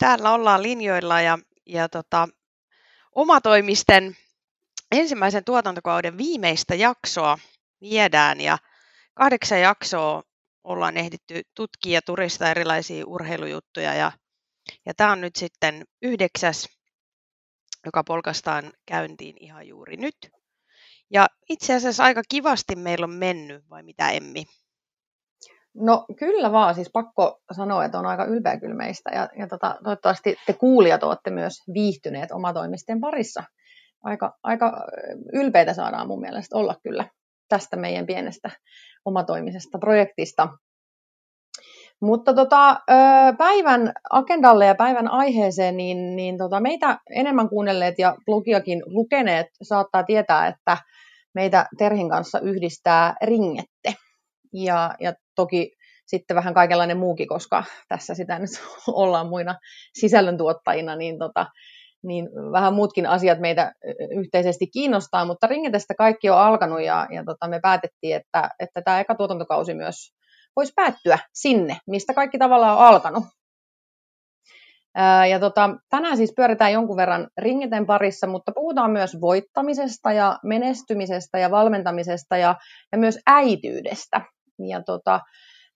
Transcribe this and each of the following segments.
täällä ollaan linjoilla ja, ja tota, omatoimisten ensimmäisen tuotantokauden viimeistä jaksoa viedään ja kahdeksan jaksoa ollaan ehditty tutkia ja turistaa erilaisia urheilujuttuja ja, ja tämä on nyt sitten yhdeksäs, joka polkastaan käyntiin ihan juuri nyt. Ja itse asiassa aika kivasti meillä on mennyt, vai mitä Emmi? No kyllä vaan, siis pakko sanoa, että on aika ylpeä kyllä meistä ja, ja tota, toivottavasti te kuulijat olette myös viihtyneet omatoimisten parissa. Aika, aika ylpeitä saadaan mun mielestä olla kyllä tästä meidän pienestä omatoimisesta projektista. Mutta tota, päivän agendalle ja päivän aiheeseen, niin, niin tota, meitä enemmän kuunnelleet ja blogiakin lukeneet saattaa tietää, että meitä Terhin kanssa yhdistää ringette. Ja, ja toki sitten vähän kaikenlainen muukin, koska tässä sitä nyt ollaan muina sisällöntuottajina, niin, tota, niin vähän muutkin asiat meitä yhteisesti kiinnostaa, mutta Ringetestä kaikki on alkanut ja, ja tota, me päätettiin, että, että tämä eka tuotantokausi myös voisi päättyä sinne, mistä kaikki tavallaan on alkanut. Ja tota, tänään siis pyöritään jonkun verran ringeten parissa, mutta puhutaan myös voittamisesta ja menestymisestä ja valmentamisesta ja, ja myös äityydestä. Ja tota,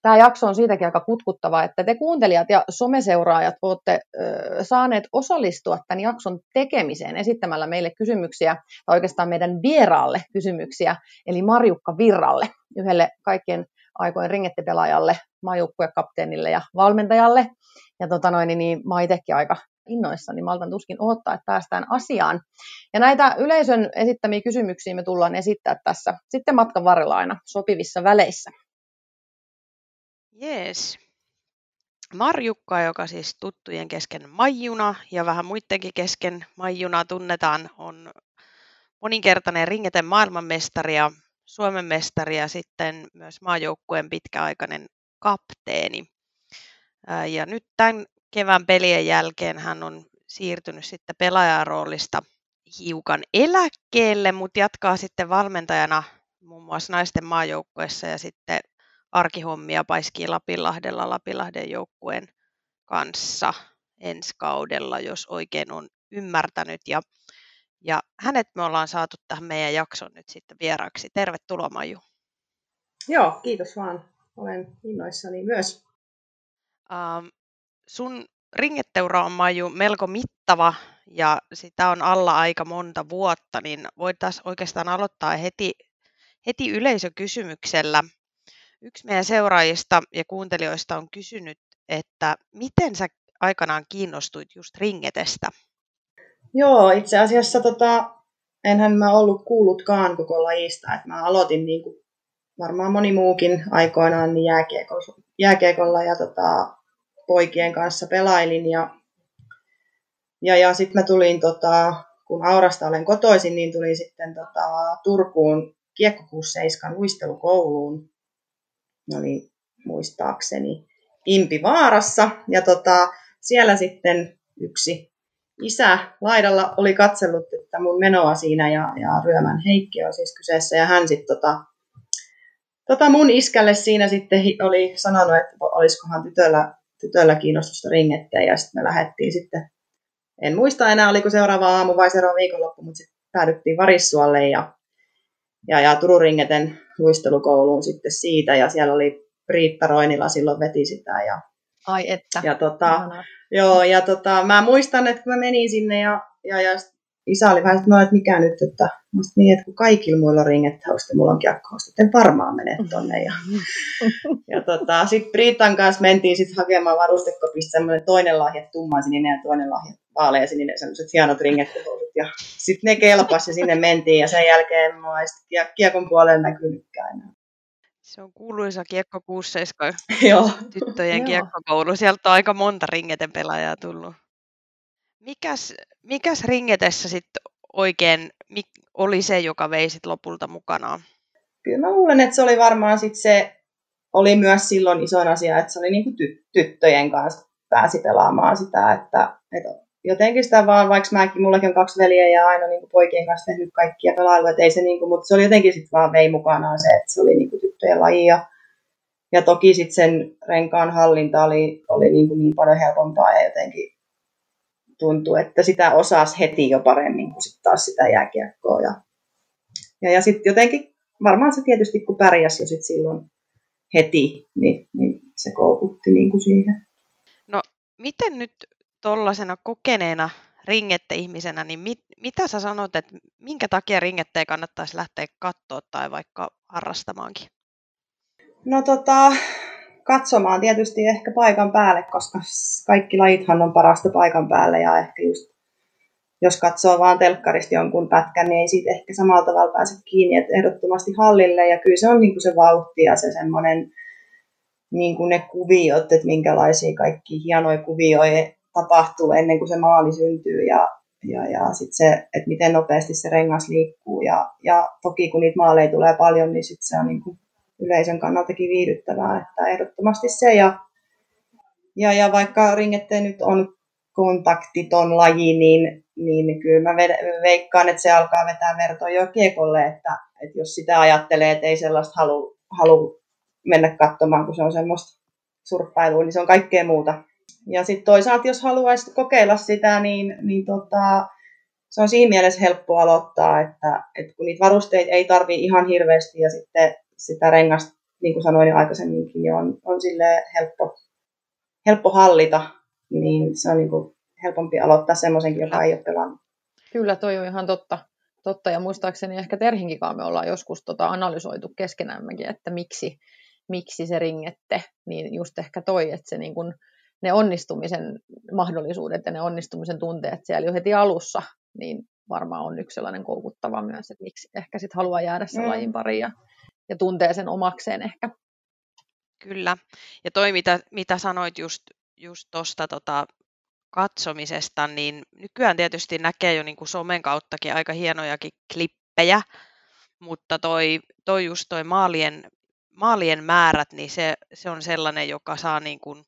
tämä jakso on siitäkin aika kutkuttava, että te kuuntelijat ja someseuraajat olette ö, saaneet osallistua tämän jakson tekemiseen esittämällä meille kysymyksiä, tai oikeastaan meidän vieraalle kysymyksiä, eli Marjukka Virralle, yhdelle kaikkien aikojen ringettipelaajalle, maajoukkuekapteenille ja valmentajalle. Ja tota noin, niin, niin mä itsekin aika innoissani, maltan tuskin odottaa, että päästään asiaan. Ja näitä yleisön esittämiä kysymyksiä me tullaan esittää tässä sitten matkan varrella aina sopivissa väleissä. Jees. Marjukka, joka siis tuttujen kesken Maijuna ja vähän muidenkin kesken Maijuna tunnetaan, on moninkertainen ringeten maailmanmestari ja Suomen mestari ja sitten myös maajoukkueen pitkäaikainen kapteeni. Ja nyt tämän kevään pelien jälkeen hän on siirtynyt sitten pelaajan roolista hiukan eläkkeelle, mutta jatkaa sitten valmentajana muun muassa naisten maajoukkueessa ja sitten arkihommia paiskii Lapinlahdella Lapinlahden joukkueen kanssa ensi kaudella, jos oikein on ymmärtänyt. Ja, ja hänet me ollaan saatu tähän meidän jakson nyt sitten vieraaksi. Tervetuloa Maju. Joo, kiitos vaan. Olen innoissani myös. Um, sun ringetteura on Maju melko mittava ja sitä on alla aika monta vuotta, niin voitaisiin oikeastaan aloittaa heti, heti yleisökysymyksellä. Yksi meidän seuraajista ja kuuntelijoista on kysynyt, että miten sä aikanaan kiinnostuit just ringetestä? Joo, itse asiassa tota, enhän mä ollut kuullutkaan koko lajista. Et mä aloitin niin kuin varmaan moni muukin aikoinaan niin jääkiekolla, jääkiekolla ja tota, poikien kanssa pelailin. Ja, ja, ja sitten mä tulin, tota, kun Aurasta olen kotoisin, niin tulin sitten tota, Turkuun Kiekko 67 uistelukouluun oli muistaakseni Impivaarassa. Ja tota, siellä sitten yksi isä laidalla oli katsellut, että mun menoa siinä ja, ja Ryömän Heikki on siis kyseessä. Ja hän sitten tota, tota mun iskälle siinä sitten oli sanonut, että olisikohan tytöllä, tytöllä kiinnostusta ringetteen. Ja sitten me lähdettiin sitten, en muista enää oliko seuraava aamu vai seuraava viikonloppu, mutta sitten päädyttiin Varissualle ja ja, ja Turun ringeten luistelukouluun sitten siitä, ja siellä oli Riitta Roinila silloin veti sitä. Ja, Ai että. Ja, tota, joo, ja tota, mä muistan, että kun mä menin sinne ja, ja, ja isä oli vähän, että no, että mikä nyt, että niin, että kun kaikilla muilla on ringettausta ja mulla on kiekkohausta, että varmaan mene tonne. Ja, ja tota, sitten Briitan kanssa mentiin sitten hakemaan varustekopista semmoinen toinen lahja tummansininen ja toinen lahja vaaleja sininen, semmoiset hienot ringettihousut. Ja sitten ne kelpasi ja sinne mentiin ja sen jälkeen mua ei kiekon puolelle näkynytkään enää. Se on kuuluisa kiekko 67 tyttöjen kiekkokoulu. Sieltä on aika monta ringeten pelaajaa tullut. Mikäs, mikäs ringetessä sitten oikein oli se, joka vei sit lopulta mukanaan? Kyllä mä luulen, että se oli varmaan sit se, oli myös silloin iso asia, että se oli niinku ty- tyttöjen kanssa pääsi pelaamaan sitä, että, että jotenkin sitä vaan, vaikka mäkin, mullakin on kaksi veljeä ja aina niin kuin poikien kanssa tehnyt kaikkia pelailuja, ei se niin kuin, mutta se oli jotenkin sitten vaan vei mukanaan se, että se oli niin kuin tyttöjen laji ja, ja toki sitten sen renkaan hallinta oli, oli niin, kuin niin paljon helpompaa ja jotenkin tuntui, että sitä osasi heti jo paremmin kuin sit taas sitä jääkiekkoa. Ja, ja, ja sitten jotenkin, varmaan se tietysti kun pärjäsi jo sit silloin heti, niin, niin se koukutti niin kuin siihen. No, miten nyt tuollaisena kokeneena ringette-ihmisenä, niin mit, mitä sä sanot, että minkä takia ringetteen kannattaisi lähteä katsoa tai vaikka harrastamaankin? No tota, katsomaan tietysti ehkä paikan päälle, koska kaikki lajithan on parasta paikan päälle ja ehkä just jos katsoo vaan telkkarista jonkun pätkän, niin ei siitä ehkä samalla tavalla pääse kiinni, että ehdottomasti hallille ja kyllä se on niin kuin se vauhti ja se semmoinen niin kuin ne kuviot, että minkälaisia kaikki hienoja kuvioita tapahtuu ennen kuin se maali syntyy ja, ja, ja sitten se, että miten nopeasti se rengas liikkuu ja, ja toki kun niitä maaleja tulee paljon, niin sitten se on niin kuin yleisön kannaltakin viihdyttävää, että ehdottomasti se. Ja, ja, ja vaikka ringette nyt on kontaktiton laji, niin, niin kyllä mä veikkaan, että se alkaa vetää vertoa jo kiekolle, että, että jos sitä ajattelee, että ei sellaista halua halu mennä katsomaan, kun se on semmoista surffailua, niin se on kaikkea muuta. Ja sitten toisaalta, jos haluaisi kokeilla sitä, niin, niin tota, se on siinä mielessä helppo aloittaa, että, että kun niitä varusteita ei tarvi ihan hirveästi ja sitten sitä rengasta, niin kuin sanoin jo aikaisemminkin, niin on, on sille helppo, helppo hallita, niin se on niin kuin helpompi aloittaa semmoisenkin, joka ei ole pelannut. Kyllä, toi on ihan totta. totta. Ja muistaakseni ehkä Terhinkin me ollaan joskus tota analysoitu keskenämmekin, että miksi, miksi se ringette, niin just ehkä toi, että se niin kuin, ne onnistumisen mahdollisuudet ja ne onnistumisen tunteet siellä jo heti alussa, niin varmaan on yksi sellainen koukuttava myös, että miksi ehkä sitten haluaa jäädä sen mm. lajin pariin ja ja tuntee sen omakseen ehkä. Kyllä. Ja toi, mitä, mitä sanoit just, just tuosta tota, katsomisesta, niin nykyään tietysti näkee jo niin kuin somen kauttakin aika hienojakin klippejä, mutta toi, toi just toi maalien, maalien määrät, niin se, se on sellainen, joka saa niin kuin,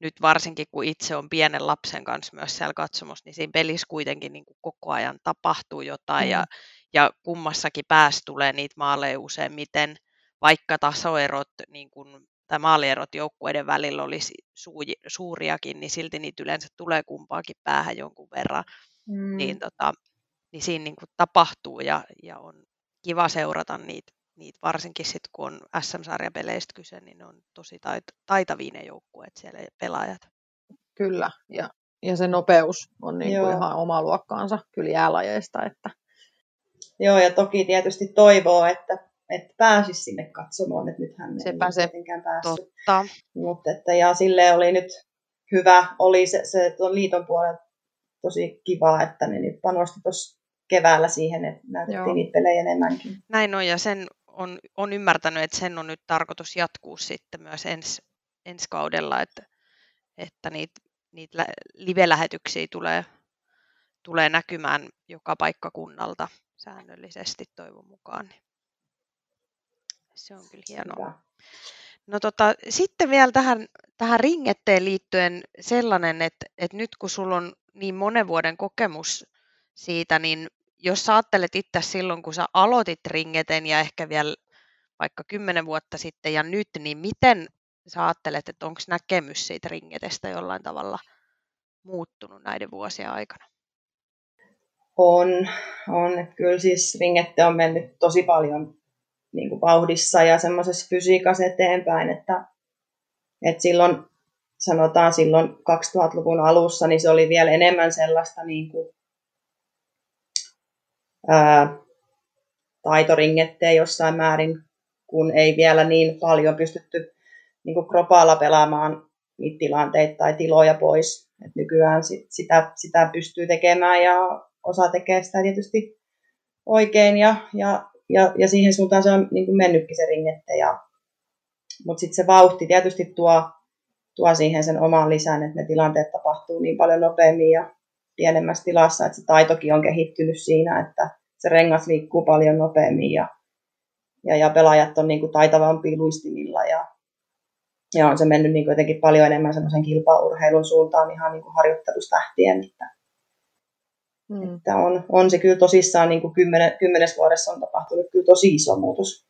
nyt varsinkin kun itse on pienen lapsen kanssa myös siellä katsomossa, niin siinä pelissä kuitenkin niin kuin koko ajan tapahtuu jotain mm. ja, ja kummassakin päässä tulee niitä maaleja useimmiten, vaikka tasoerot niin kun, tai maalierot joukkueiden välillä olisi suuriakin, niin silti niitä yleensä tulee kumpaakin päähän jonkun verran. Mm. Niin, tota, niin siinä niin tapahtuu ja, ja on kiva seurata niitä, niitä varsinkin sitten kun on SM-sarjapeleistä kyse, niin ne on tosi tait- taitavia ne joukkueet siellä pelaajat. Kyllä, ja, ja se nopeus on niin kuin ihan oma luokkaansa kyllä jäälajeista, että Joo, ja toki tietysti toivoo, että, että pääsisi sinne katsomaan, että nythän se ei tietenkään päässyt. Totta. Mutta että, ja sille oli nyt hyvä, oli se, se tuon liiton puolella tosi kiva, että ne nyt panosti tuossa keväällä siihen, että näytettiin Joo. niitä pelejä enemmänkin. Näin on, ja sen on, on ymmärtänyt, että sen on nyt tarkoitus jatkuu sitten myös ens, ensi kaudella, että, että niitä, niitä live-lähetyksiä tulee, tulee näkymään joka paikkakunnalta säännöllisesti toivon mukaan. Se on kyllä hienoa. Hyvä. No tota, sitten vielä tähän, tähän ringetteen liittyen sellainen, että, että nyt kun sulla on niin monen vuoden kokemus siitä, niin jos sä ajattelet itse silloin, kun sä aloitit ringeten ja ehkä vielä vaikka kymmenen vuotta sitten ja nyt, niin miten sä ajattelet, että onko näkemys siitä ringetestä jollain tavalla muuttunut näiden vuosien aikana? On, on. Että kyllä siis ringette on mennyt tosi paljon niin kuin vauhdissa ja semmoisessa fysiikassa eteenpäin, että, että silloin, sanotaan silloin 2000-luvun alussa, niin se oli vielä enemmän sellaista niin kuin, ää, taitoringetteä jossain määrin, kun ei vielä niin paljon pystytty niin kropaalla pelaamaan niitä tilanteita tai tiloja pois. Et nykyään sit, sitä, sitä pystyy tekemään ja osa tekee sitä tietysti oikein ja, ja, ja, ja siihen suuntaan se on niin kuin mennytkin se ringette. Ja, mutta sitten se vauhti tietysti tuo, tuo siihen sen oman lisän, että ne tilanteet tapahtuu niin paljon nopeammin ja pienemmässä tilassa, että se taitokin on kehittynyt siinä, että se rengas liikkuu paljon nopeammin ja, ja, ja pelaajat on niin kuin taitavampia luistimilla ja, ja on se mennyt niin kuin jotenkin paljon enemmän semmoisen kilpaurheilun suuntaan ihan niin kuin harjoittelusta lähtien, että, Mm. Että on, on se kyllä tosissaan niin kuin kymmenen, kymmenes vuodessa on tapahtunut kyllä tosi iso muutos.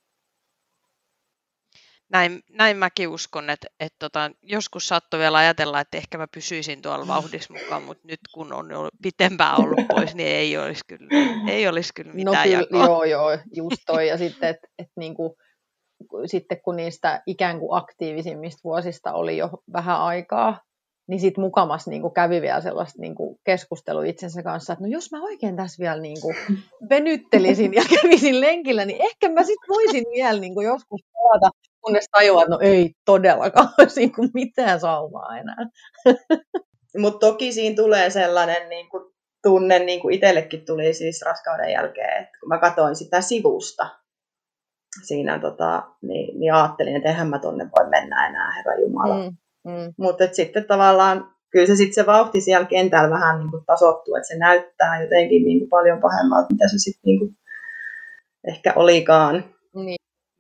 Näin, näin mäkin uskon, että, että tota, joskus saattoi vielä ajatella, että ehkä mä pysyisin tuolla vauhdissa mukaan, mutta nyt kun on ollut pitempään ollut pois, niin ei olisi kyllä, ei olisi kyllä no mitään no, kyllä, Joo, joo, just toi. Ja sitten, että et, niinku, sitten kun niistä ikään kuin aktiivisimmista vuosista oli jo vähän aikaa, niin sitten mukamas niin kuin kävi vielä sellaista niin kuin keskustelua itsensä kanssa, että no jos mä oikein tässä vielä niin kuin venyttelisin ja kävisin lenkillä, niin ehkä mä sitten voisin vielä niin kuin joskus palata, kunnes tajuaa, että no ei todellakaan olisi kuin mitään saumaa enää. Mutta toki siinä tulee sellainen niin kuin tunne, niin kuin itsellekin tuli siis raskauden jälkeen, että kun mä katsoin sitä sivusta, siinä tota, niin, niin ajattelin, että eihän mä tonne voi mennä enää, Herra Jumala. Mm. Mm. Mutta sitten tavallaan kyllä se sitten se vauhti siellä kentällä vähän niin kuin tasottuu, että se näyttää jotenkin niin kuin paljon pahemmalta, mitä se sitten niin kuin ehkä olikaan.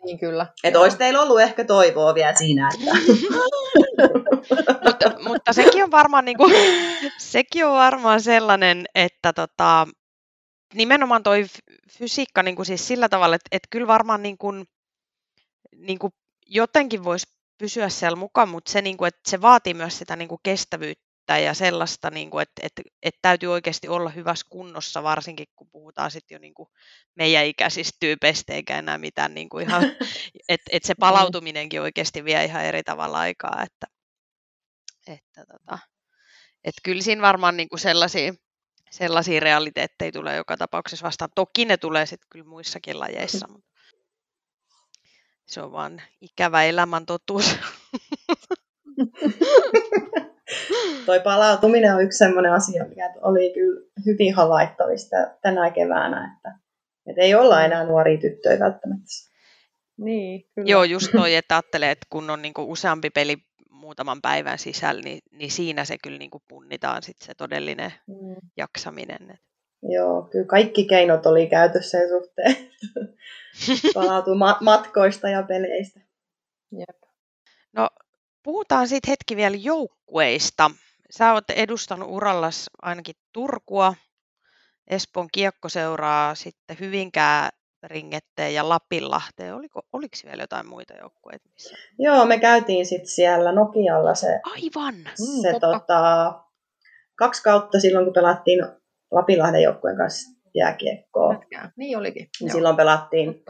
Niin, kyllä. Että olisi teillä ollut ehkä toivoa vielä siinä, että... mutta, mutta sekin on varmaan niin kuin, sekin on varmaan sellainen, että tota, nimenomaan toi fysiikka niin kuin siis sillä tavalla, että, että kyllä varmaan niin kuin, niin kuin jotenkin voisi pysyä siellä mukaan, mutta se, niin kuin, että se vaatii myös sitä niin kuin kestävyyttä ja sellaista, niin kuin, että, että, että täytyy oikeasti olla hyvässä kunnossa, varsinkin kun puhutaan sitten jo niin kuin meidän ikäisistä tyypeistä, eikä enää mitään niin kuin ihan, että, että se palautuminenkin oikeasti vie ihan eri tavalla aikaa, että, että, tota, että kyllä siinä varmaan niin kuin sellaisia, sellaisia realiteetteja tulee joka tapauksessa vastaan. Toki ne tulee sitten kyllä muissakin lajeissa, mutta se on vaan ikävä elämän totuus. Toi palautuminen on yksi sellainen asia, mikä oli kyllä hyvin havaittavista tänä keväänä, että, että ei olla enää nuoria tyttöjä välttämättä. Niin, kyllä. Joo, just toi, että ajattelee, että kun on niinku useampi peli muutaman päivän sisällä, niin, niin siinä se kyllä niinku punnitaan sit se todellinen mm. jaksaminen. Joo, kyllä kaikki keinot oli käytössä sen suhteen. Palautuu ma- matkoista ja peleistä. Jep. Puhutaan sitten hetki vielä joukkueista. Sä oot edustanut urallas ainakin Turkua, Espoon kiekkoseuraa, sitten Hyvinkää Ringetteen ja Lapinlahteen. Oliko, oliko vielä jotain muita joukkueita? Missä? Joo, me käytiin sitten siellä Nokialla se, Aivan. se mm, tota, kaksi kautta silloin, kun pelattiin Lapinlahden joukkueen kanssa jääkiekkoa. Niin olikin. Niin silloin pelattiin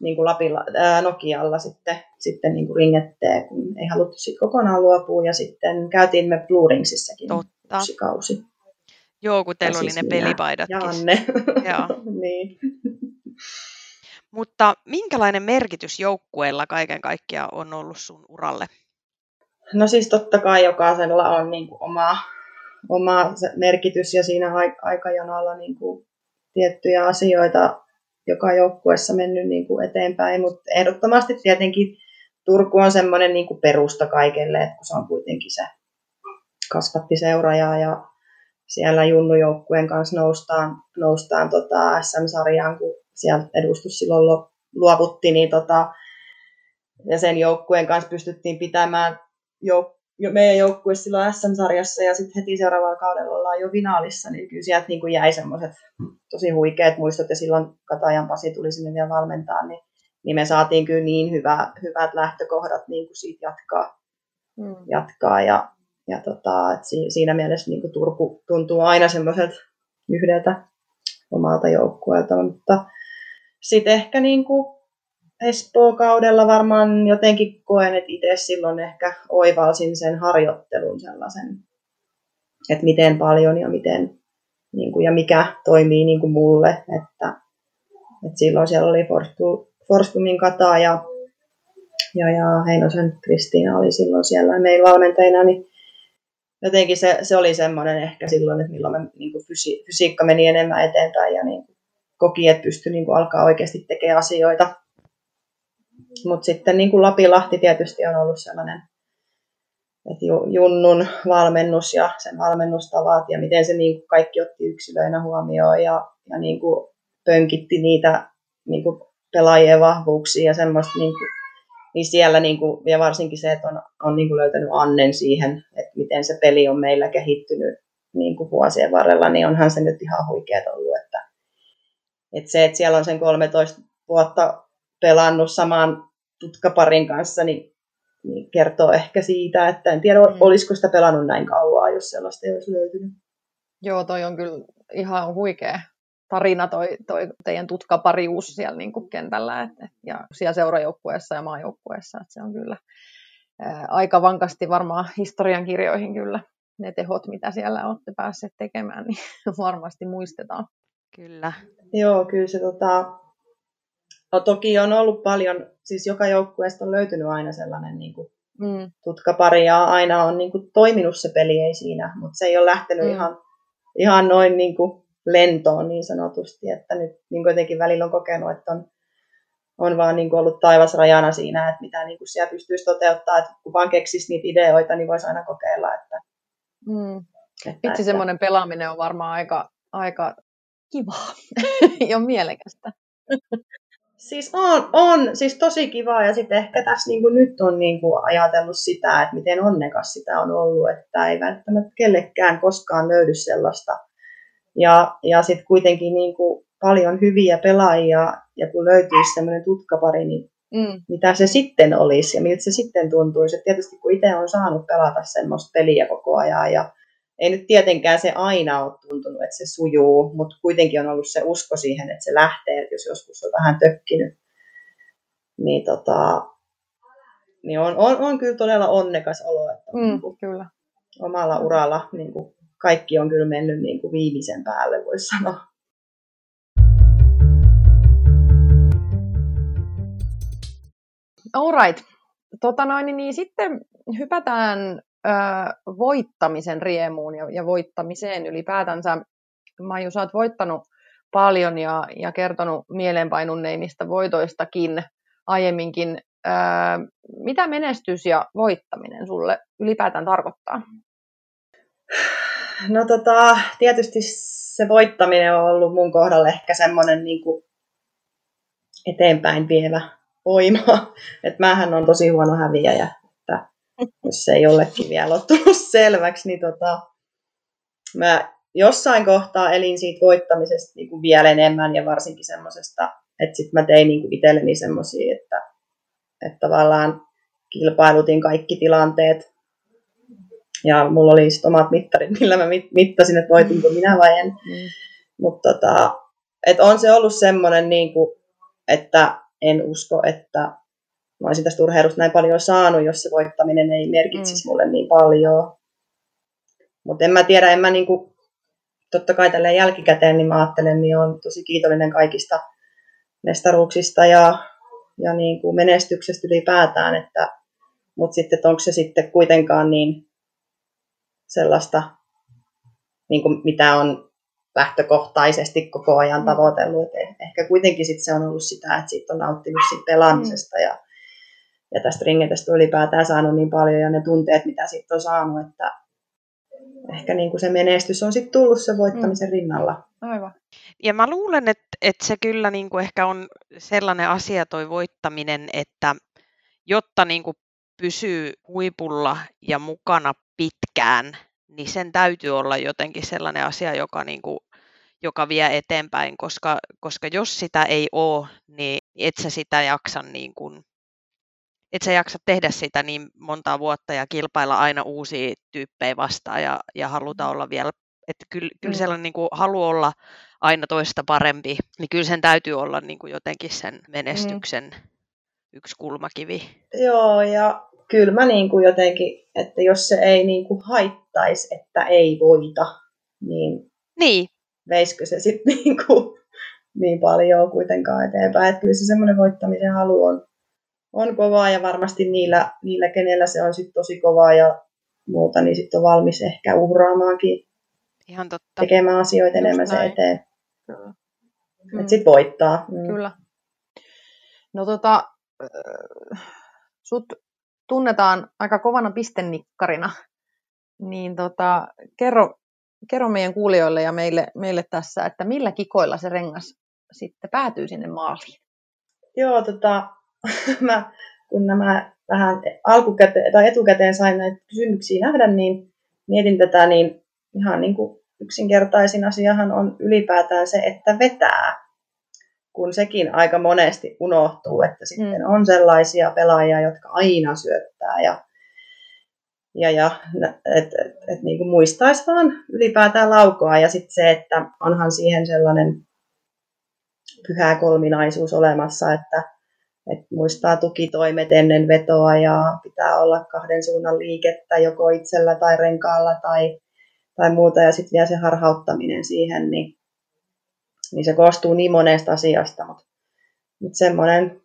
niin kuin Lapilla, ää, Nokialla sitten, sitten niin kuin ringetteen, kun ei haluttu sitten kokonaan luopua. Ja sitten käytiin me Blue Ringsissäkin Totta. yksi kausi. Joo, kun teillä oli siis ne pelipaidatkin. Ja Anne. Joo. niin. Mutta minkälainen merkitys joukkueella kaiken kaikkiaan on ollut sun uralle? No siis totta kai jokaisella on niin kuin oma, oma merkitys ja siinä aikajanalla niin kuin tiettyjä asioita joka joukkueessa mennyt niin kuin eteenpäin, mutta ehdottomasti tietenkin Turku on semmoinen niin kuin perusta kaikelle, että kun se on kuitenkin se kasvatti seuraaja ja siellä junnujoukkueen kanssa noustaan, noustaan tota SM-sarjaan, kun sieltä edustus silloin luovutti, niin tota, ja sen joukkueen kanssa pystyttiin pitämään jouk- jo meidän joukkue silloin SM-sarjassa ja sitten heti seuraavalla kaudella ollaan jo finaalissa, niin kyllä sieltä niin kuin jäi semmoiset tosi huikeat muistot ja silloin Katajan Pasi tuli sinne vielä valmentaa, niin, niin me saatiin kyllä niin hyvä, hyvät lähtökohdat niin kuin siitä jatkaa, mm. jatkaa ja, ja tota, et siinä mielessä niin kuin Turku tuntuu aina semmoiset yhdeltä omalta joukkueelta, mutta sitten ehkä niin kuin Espoo-kaudella varmaan jotenkin koen, että itse silloin ehkä oivalsin sen harjoittelun sellaisen, että miten paljon ja miten niin kuin, ja mikä toimii niin kuin mulle. Että, että silloin siellä oli Forstumin Kata ja, ja, ja Heinosen Kristiina oli silloin siellä meillä valmentajina, niin jotenkin se, se oli semmoinen ehkä silloin, että milloin me, niin kuin fysi, fysiikka meni enemmän eteenpäin ja niin koki, että pystyi niin kuin alkaa oikeasti tekemään asioita mutta sitten niin kuin Lapilahti tietysti on ollut sellainen, että Junnun valmennus ja sen valmennustavat ja miten se niin kuin kaikki otti yksilöinä huomioon ja, ja niin kuin pönkitti niitä niin kuin pelaajien vahvuuksia ja semmoista niin kuin, niin siellä niin kuin, ja varsinkin se, että on, on niin kuin löytänyt annen siihen, että miten se peli on meillä kehittynyt niin kuin vuosien varrella, niin onhan se nyt ihan huikeet ollut, että, että se, että siellä on sen 13 vuotta pelannut samaan tutkaparin kanssa, niin, niin kertoo ehkä siitä, että en tiedä, mm. olisiko sitä pelannut näin kauan, jos sellaista ei olisi löytynyt. Joo, toi on kyllä ihan huikea tarina toi, toi teidän tutkaparius siellä niin kuin kentällä et, et, ja siellä seurajoukkueessa ja maajoukkueessa. Et se on kyllä ää, aika vankasti varmaan historian kirjoihin kyllä ne tehot, mitä siellä olette päässeet tekemään, niin varmasti muistetaan. Kyllä. Joo, kyllä se tota, no, toki on ollut paljon, siis joka joukkueesta on löytynyt aina sellainen niin kuin, mm. tutkapari ja aina on niin kuin, toiminut se peli, ei siinä, mutta se ei ole lähtenyt mm. ihan, ihan noin niin kuin, lentoon niin sanotusti, että nyt niin kuin jotenkin välillä on kokenut, että on, on vaan niin kuin ollut taivas rajana siinä, että mitä niin kuin siellä pystyisi toteuttaa, että kun vaan keksisi niitä ideoita, niin voisi aina kokeilla. Että, mm. että, Itse semmoinen pelaaminen on varmaan aika, aika kivaa ja mielekästä. Siis on, on siis tosi kivaa ja sitten ehkä tässä niin kuin nyt on niin kuin ajatellut sitä, että miten onnekas sitä on ollut, että ei välttämättä kellekään koskaan löydy sellaista ja, ja sitten kuitenkin niin kuin paljon hyviä pelaajia, ja kun löytyisi semmoinen tutkapari, niin mm. mitä se sitten olisi ja miltä se sitten tuntuisi. Et tietysti kun itse on saanut pelata semmoista peliä koko ajan, ja ei nyt tietenkään se aina ole tuntunut, että se sujuu, mutta kuitenkin on ollut se usko siihen, että se lähtee, että jos joskus on vähän tökkinyt, niin, tota, niin on, on, on kyllä todella onnekas olo, että mm, niin kuin kyllä. omalla uralla niin kuin kaikki on kyllä mennyt niin kuin viimeisen päälle, voisi sanoa. Alright. Tota noin, niin, niin sitten hypätään voittamisen riemuun ja, ja voittamiseen ylipäätänsä. Maiju, sä oot voittanut paljon ja, ja kertonut mieleenpainunneimmista voitoistakin aiemminkin. Ö, mitä menestys ja voittaminen sulle ylipäätään tarkoittaa? No tota, tietysti se voittaminen on ollut mun kohdalla ehkä semmoinen niin eteenpäin vievä voima. Että mähän on tosi huono häviäjä, jos se ei jollekin vielä ole tullut selväksi, niin tota, mä jossain kohtaa elin siitä voittamisesta niin kuin vielä enemmän ja varsinkin semmoisesta, että sitten mä tein niin kuin itselleni semmoisia, että, että tavallaan kilpailutin kaikki tilanteet ja mulla oli sitten omat mittarit, millä mä mittasin, että voitinko minä vai en. Mm. Mutta tota, et on se ollut semmoinen, niin kuin, että en usko, että mä olisin tästä urheilusta näin paljon saanut, jos se voittaminen ei merkitsisi mm. mulle niin paljon. Mutta en mä tiedä, en mä niinku, totta kai tällä jälkikäteen, niin mä ajattelen, niin on tosi kiitollinen kaikista mestaruuksista ja, ja niin kuin menestyksestä ylipäätään, että, mutta sitten onko se sitten kuitenkaan niin sellaista, niin kuin mitä on lähtökohtaisesti koko ajan mm. tavoitellut. Et eh, ehkä kuitenkin sit se on ollut sitä, että siitä on nauttinut siitä pelaamisesta ja, ja tästä ringetestä on ylipäätään saanut niin paljon ja ne tunteet, mitä siitä on saanut, että ehkä niin kuin se menestys on sitten tullut se voittamisen mm. rinnalla. Aivan. Ja mä luulen, että, että se kyllä niin kuin ehkä on sellainen asia toi voittaminen, että jotta niin kuin pysyy huipulla ja mukana pitkään, niin sen täytyy olla jotenkin sellainen asia, joka, niin kuin, joka vie eteenpäin, koska, koska jos sitä ei ole, niin et sä sitä jaksa niin kuin, et sä jaksa tehdä sitä niin monta vuotta ja kilpailla aina uusia tyyppejä vastaan ja, ja haluta mm. olla vielä, että kyllä, kyllä mm. sellainen niin kuin, halu olla aina toista parempi, niin kyllä sen täytyy olla niin kuin jotenkin sen mm. menestyksen mm. yksi kulmakivi. Joo, ja kyllä mä niin kuin jotenkin, että jos se ei niin kuin haittaisi, että ei voita, niin, niin. veisikö se sitten niin, kuin, niin paljon kuitenkaan eteenpäin. Että kyllä se semmoinen voittamisen halu on, on kovaa ja varmasti niillä, niillä kenellä se on sitten tosi kovaa ja muuta, niin sitten on valmis ehkä uhraamaankin Ihan totta. tekemään asioita Just enemmän näin. se eteen. Kyllä. Että sitten voittaa. Mm. Kyllä. No tota, sut tunnetaan aika kovana pistennikkarina, niin tota, kerro, kerro meidän kuulijoille ja meille, meille tässä, että millä kikoilla se rengas sitten päätyy sinne maaliin? Joo, tota, mä, kun nämä vähän alkukäteen, tai etukäteen sain näitä kysymyksiä nähdä, niin mietin tätä, niin ihan niin kuin yksinkertaisin asiahan on ylipäätään se, että vetää. kun sekin aika monesti unohtuu, että sitten mm. on sellaisia pelaajia, jotka aina syöttää ja, ja, ja että et, et, niin kuin muistaisi vaan ylipäätään laukoa ja sitten se, että onhan siihen sellainen pyhä kolminaisuus olemassa, että, että muistaa tukitoimet ennen vetoa ja pitää olla kahden suunnan liikettä joko itsellä tai renkaalla tai, tai muuta ja sitten vielä se harhauttaminen siihen, niin niin se koostuu niin monesta asiasta, mutta, mutta semmoinen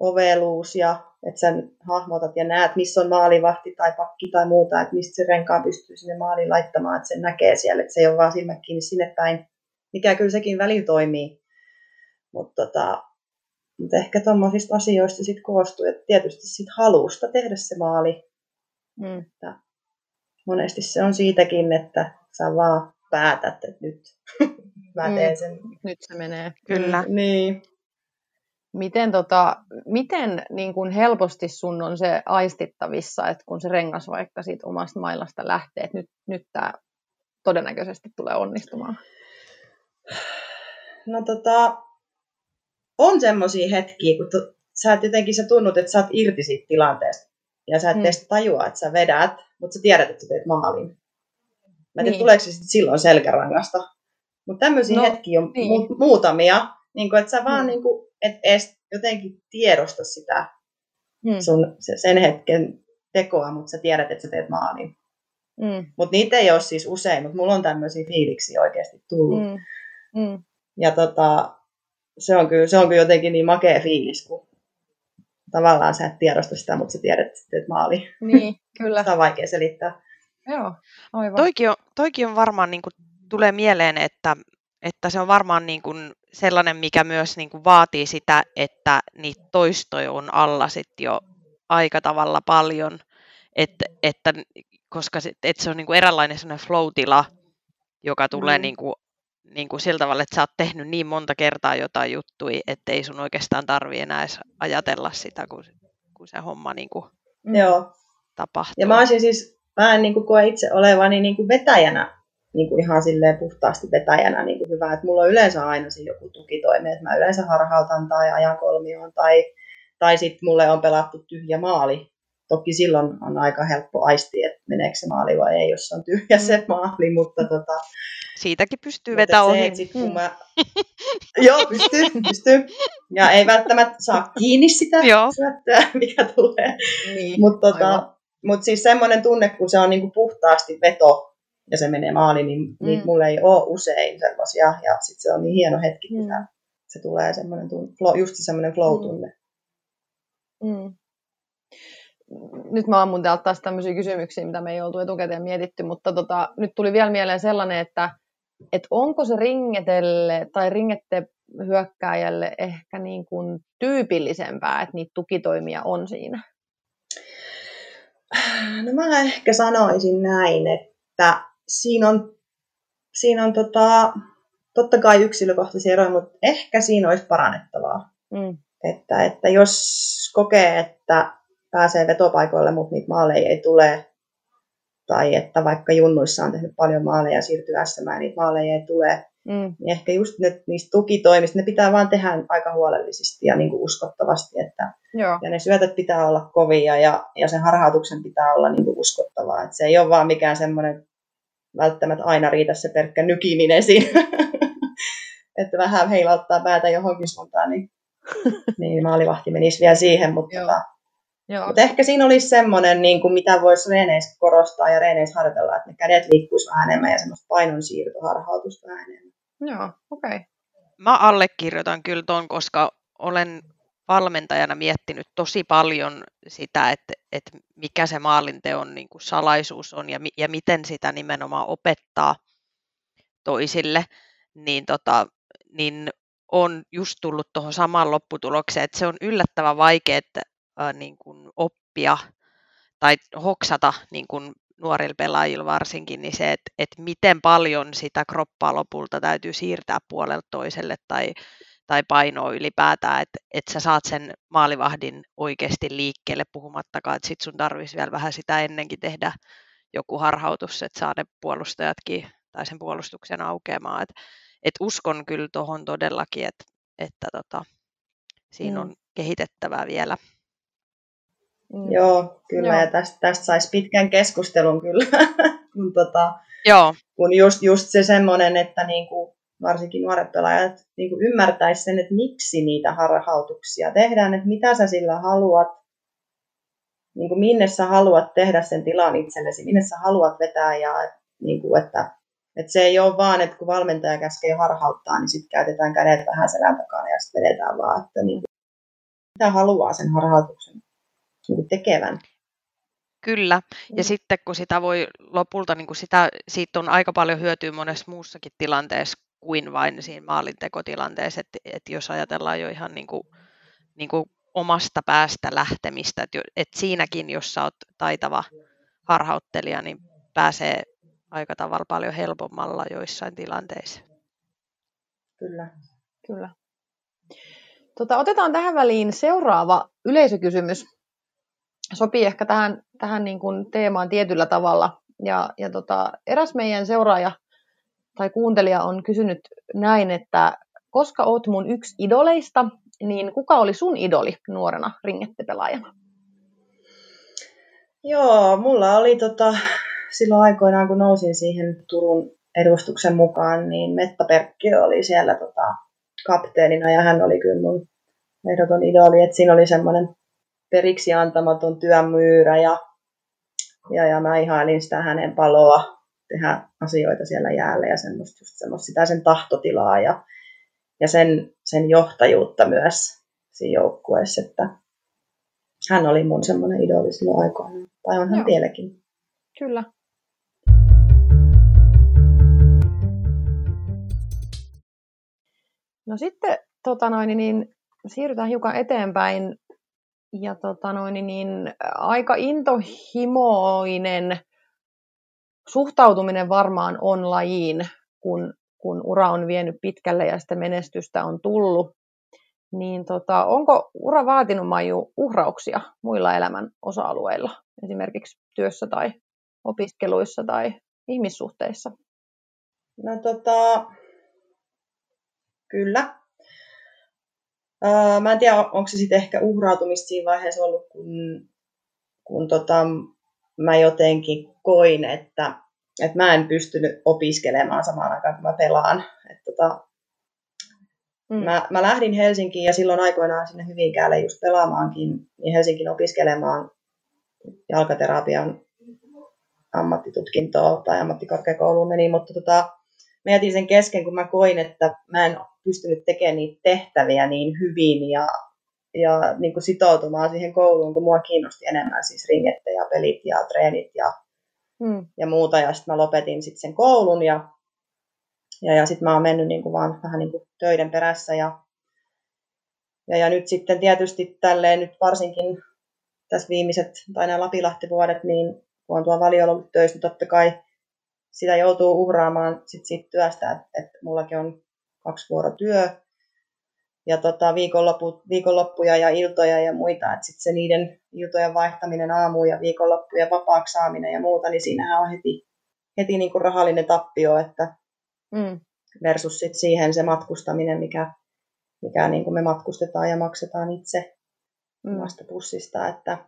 oveluus ja että sä hahmotat ja näet, missä on maalivahti tai pakki tai muuta, että mistä se renkaa pystyy sinne maaliin laittamaan, että sen näkee siellä, että se ei ole vaan silmät kiinni sinne päin, mikä kyllä sekin välillä toimii. Mutta tota, mutta ehkä tuommoisista asioista sitten koostuu, että tietysti sit halusta tehdä se maali. Mm. Että monesti se on siitäkin, että sä vaan päätät, että nyt mä mm. teen sen. Nyt se menee. Kyllä. Niin. Miten, tota, miten niin kun helposti sun on se aistittavissa, että kun se rengas vaikka siitä omasta mailasta lähtee, että nyt, nyt tämä todennäköisesti tulee onnistumaan? No tota, on semmoisia hetkiä, kun to, sä et jotenkin sä tunnut, että sä oot irti siitä tilanteesta. Ja sä et mm. tajua, että sä vedät, mutta sä tiedät, että sä teet maalin. Mä en niin. tuleeko se silloin selkärangasta. Mutta tämmöisiä no, hetkiä on niin. mu- muutamia, niin kun, että sä vaan mm. niin kun, et edes jotenkin tiedosta sitä mm. sun, se, sen hetken tekoa, mutta sä tiedät, että sä teet maalin. Mm. Mutta niitä ei ole siis usein, mutta mulla on tämmöisiä fiiliksiä oikeasti tullut. Mm. Mm. Ja tota, se on, kyllä, se on kyllä jotenkin niin makea fiilis, kun tavallaan sä et tiedosta sitä, mutta sä tiedät, että maali. Niin, kyllä. sitä on vaikea selittää. Joo, aivan. Toikin on, toikin on varmaan niin kuin tulee mieleen, että, että se on varmaan niin kuin sellainen, mikä myös niin kuin vaatii sitä, että niitä toistoja on alla sitten jo aika tavalla paljon, että, että koska sit, että se on niin kuin eräänlainen sellainen flow-tila, joka tulee mm. niin kuin, niin kuin sillä tavalla, että sä oot tehnyt niin monta kertaa jotain juttui, että ei sun oikeastaan tarvi enää edes ajatella sitä, kun, kun se homma niin kuin Joo. tapahtuu. Ja mä olisin siis, mä en niin kuin koe itse olevani niin kuin vetäjänä niin kuin ihan silleen puhtaasti vetäjänä niin kuin hyvä, että mulla on yleensä aina se joku tukitoimi, että mä yleensä harhautan tai ajan kolmioon tai, tai sitten mulle on pelattu tyhjä maali. Toki silloin on aika helppo aisti, että meneekö se maali vai ei, jos on tyhjä mm. se maali, mutta tota, Siitäkin pystyy vetämään ohi. Se, sit, kun mm. mä... Joo, pystyy, pystyy. Ja ei välttämättä saa kiinni sitä syöttöä, mikä tulee. Niin, mutta tota, mut siis semmoinen tunne, kun se on niinku puhtaasti veto, ja se menee maaliin, niin mm. niitä mulla ei ole usein sellaisia. Ja sitten se on niin hieno hetki, kun mm. se tulee semmoinen tunne, just semmoinen flow-tunne. Mm. mm. Nyt mä ammun täältä taas tämmöisiä kysymyksiä, mitä me ei oltu etukäteen mietitty, mutta tota, nyt tuli vielä mieleen sellainen, että et onko se ringetelle tai ringette hyökkääjälle ehkä niin kuin tyypillisempää, että niitä tukitoimia on siinä? No mä ehkä sanoisin näin, että siinä on, siinä on tota, totta kai yksilökohtaisia eroja, mutta ehkä siinä olisi parannettavaa. Mm. Että, että jos kokee, että pääsee vetopaikoille, mutta niitä maaleja ei tule, tai että vaikka junnuissa on tehnyt paljon maaleja ja siirtyy SM, niitä maaleja ei tule, mm. niin ehkä just ne, niistä tukitoimista, ne pitää vaan tehdä aika huolellisesti ja niin kuin uskottavasti, että Joo. ja ne syötöt pitää olla kovia ja, ja sen harhautuksen pitää olla niin kuin uskottavaa, että se ei ole vaan mikään semmoinen välttämättä aina riitä se pelkkä nykiminen siinä. että vähän heilauttaa päätä johonkin suuntaan, niin, niin maalivahti menisi vielä siihen, mutta, Joo. Joo. mutta ehkä siinä olisi semmoinen, niin kuin mitä voisi reeneissä korostaa ja reeneissä harjoitella, että ne kädet liikkuisi vähän enemmän ja semmoista painonsiirtoharhautusta vähän enemmän. Joo, okei. Okay. Mä allekirjoitan kyllä ton, koska olen valmentajana miettinyt tosi paljon sitä, että, että mikä se maalinteon niin kuin salaisuus on ja, ja miten sitä nimenomaan opettaa toisille, niin, tota, niin on just tullut tuohon samaan lopputulokseen, että se on yllättävän vaikea että, ää, niin kuin oppia tai hoksata niin kuin nuorilla pelaajilla varsinkin, niin se, että, että miten paljon sitä kroppaa lopulta täytyy siirtää puolelta toiselle tai tai painoa ylipäätään, että, että sä saat sen maalivahdin oikeasti liikkeelle puhumattakaan, että sit sun tarvitsisi vielä vähän sitä ennenkin tehdä joku harhautus, että saa ne puolustajatkin tai sen puolustuksen aukeamaan. Et, et uskon kyllä tuohon todellakin, että että tota, siinä mm. on kehitettävää vielä. Mm. Joo, kyllä, Joo. ja tästä, tästä saisi pitkän keskustelun kyllä, kun, tota, Joo. kun just, just se semmoinen, että niinku, varsinkin nuoret pelaajat niinku ymmärtäisi sen, että miksi niitä harhautuksia tehdään, että mitä sä sillä haluat, niinku, minne sä haluat tehdä sen tilan itsellesi, minne sä haluat vetää, ja niinku, että, että se ei ole vaan, että kun valmentaja käskee harhauttaa, niin sitten käytetään kädet vähän selän takana ja sitten vedetään vaan, että niinku, mitä haluaa sen harhautuksen niin tekevän. Kyllä, ja mm. sitten kun sitä voi lopulta, niin kuin sitä, siitä on aika paljon hyötyä monessa muussakin tilanteessa kuin vain siinä maalintekotilanteessa, että, että jos ajatellaan jo ihan niin kuin, niin kuin omasta päästä lähtemistä, että, että siinäkin, jos sä oot taitava harhauttelija, niin pääsee aika tavalla paljon helpommalla joissain tilanteissa. Kyllä. Kyllä. Tota, otetaan tähän väliin seuraava yleisökysymys sopii ehkä tähän, tähän niin kuin teemaan tietyllä tavalla. Ja, ja tota, eräs meidän seuraaja tai kuuntelija on kysynyt näin, että koska oot mun yksi idoleista, niin kuka oli sun idoli nuorena ringettepelaajana? Joo, mulla oli tota, silloin aikoinaan, kun nousin siihen Turun edustuksen mukaan, niin Metta Perkki oli siellä tota, kapteenina ja hän oli kyllä mun ehdoton idoli, että siinä oli semmoinen periksi antamaton työmyyrä ja, ja, ja mä ihailin sitä hänen paloa tehdä asioita siellä jäällä ja semmoista, just semmoista sitä sen tahtotilaa ja, ja sen, sen johtajuutta myös siinä joukkueessa, että hän oli mun semmoinen idoli silloin aikoina, tai on hän vieläkin. Kyllä. No sitten tota noin, niin siirrytään hiukan eteenpäin ja tota noin, niin, aika intohimoinen suhtautuminen varmaan on lajiin, kun, kun ura on vienyt pitkälle ja sitä menestystä on tullut. Niin tota, onko ura vaatinut Maiju uhrauksia muilla elämän osa-alueilla, esimerkiksi työssä tai opiskeluissa tai ihmissuhteissa? No tota, kyllä. Uh, mä en tiedä, onko se sitten ehkä uhrautumista siinä vaiheessa ollut, kun, kun tota, mä jotenkin koin, että, että mä en pystynyt opiskelemaan samaan aikaan, kun mä pelaan. Et tota, mm. mä, mä lähdin Helsinkiin ja silloin aikoinaan sinne Hyvinkäälle just pelaamaankin, niin Helsinkin opiskelemaan jalkaterapian ammattitutkintoa tai ammattikorkeakouluun meni, mutta tota, mä jätin sen kesken, kun mä koin, että mä en pystynyt tekemään niitä tehtäviä niin hyvin ja, ja niin kuin sitoutumaan siihen kouluun, kun mua kiinnosti enemmän siis ringette ja pelit ja treenit ja, hmm. ja muuta. Ja sitten mä lopetin sitten sen koulun ja, ja, ja sitten mä oon mennyt niin kuin vaan vähän niin kuin töiden perässä ja, ja, ja nyt sitten tietysti tälleen nyt varsinkin tässä viimeiset tai nämä Lapilahti-vuodet, niin kun on tuo valio ollut töissä, niin totta kai sitä joutuu uhraamaan sit siitä työstä, että et mullakin on kaksi vuorotyö ja tota, viikonloppu, viikonloppuja ja iltoja ja muita, että sitten se niiden iltojen vaihtaminen aamuun ja viikonloppuja vapaaksi saaminen ja muuta, niin siinähän on heti, heti niin kuin rahallinen tappio, että mm. versus sit siihen se matkustaminen, mikä, mikä niin kuin me matkustetaan ja maksetaan itse mm. omasta pussista, että,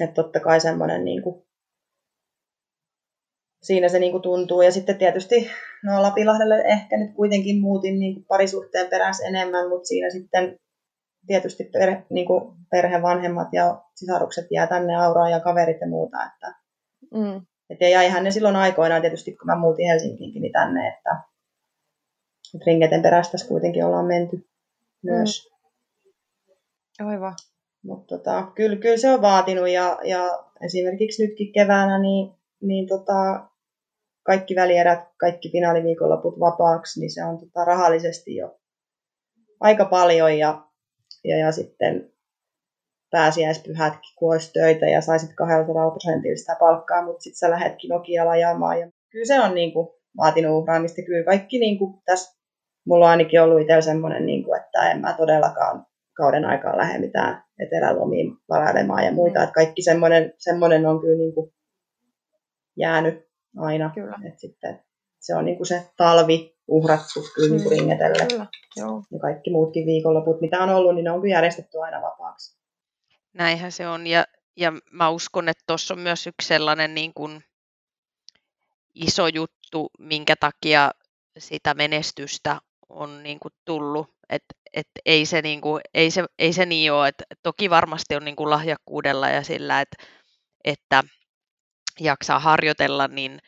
että totta kai semmoinen niin kuin siinä se niin kuin tuntuu. Ja sitten tietysti no Lapilahdelle ehkä nyt kuitenkin muutin niin kuin parisuhteen perässä enemmän, mutta siinä sitten tietysti perhe, niin kuin perhevanhemmat ja sisarukset jää tänne auraan ja kaverit ja muuta. Että, mm. et ja jäihän ne silloin aikoinaan tietysti, kun mä muutin Helsinkiinkin niin tänne, että, että ringeten perästä kuitenkin ollaan menty myös. Mm. Aivan. Mutta tota, kyllä, kyllä, se on vaatinut ja, ja esimerkiksi nytkin keväänä niin niin tota, kaikki välierät, kaikki finaaliviikonloput vapaaksi, niin se on tota, rahallisesti jo aika paljon ja, ja, ja sitten pääsiäispyhätkin, kun olisi töitä ja saisit 200 prosentilla sitä palkkaa, mutta sitten sä lähdetkin Nokialla ajamaan. Ja kyllä se on niin kuin, vaatinut uhraamista. Kyllä kaikki niin kuin, tässä, mulla on ainakin ollut itsellä semmoinen, niin kuin, että en mä todellakaan kauden aikaa lähde mitään etelälomiin varailemaan ja muita. Mm. Että kaikki semmoinen, semmoinen on kyllä niin kuin, jäänyt aina. Kyllä. Et sitten se on niin kuin se talvi uhrattu kyllä niin kuin Mm, ringetelle. Kyllä, joo. Ja kaikki muutkin viikonloput, mitä on ollut, niin ne on kyllä järjestetty aina vapaaksi. Näinhän se on. Ja, ja mä uskon, että tuossa on myös yksi sellainen niin kuin iso juttu, minkä takia sitä menestystä on niin kuin tullut. Et, et ei, se niin kuin, ei, se, ei se niin ole. Et toki varmasti on niin kuin lahjakkuudella ja sillä, että, että jaksaa harjoitella, niin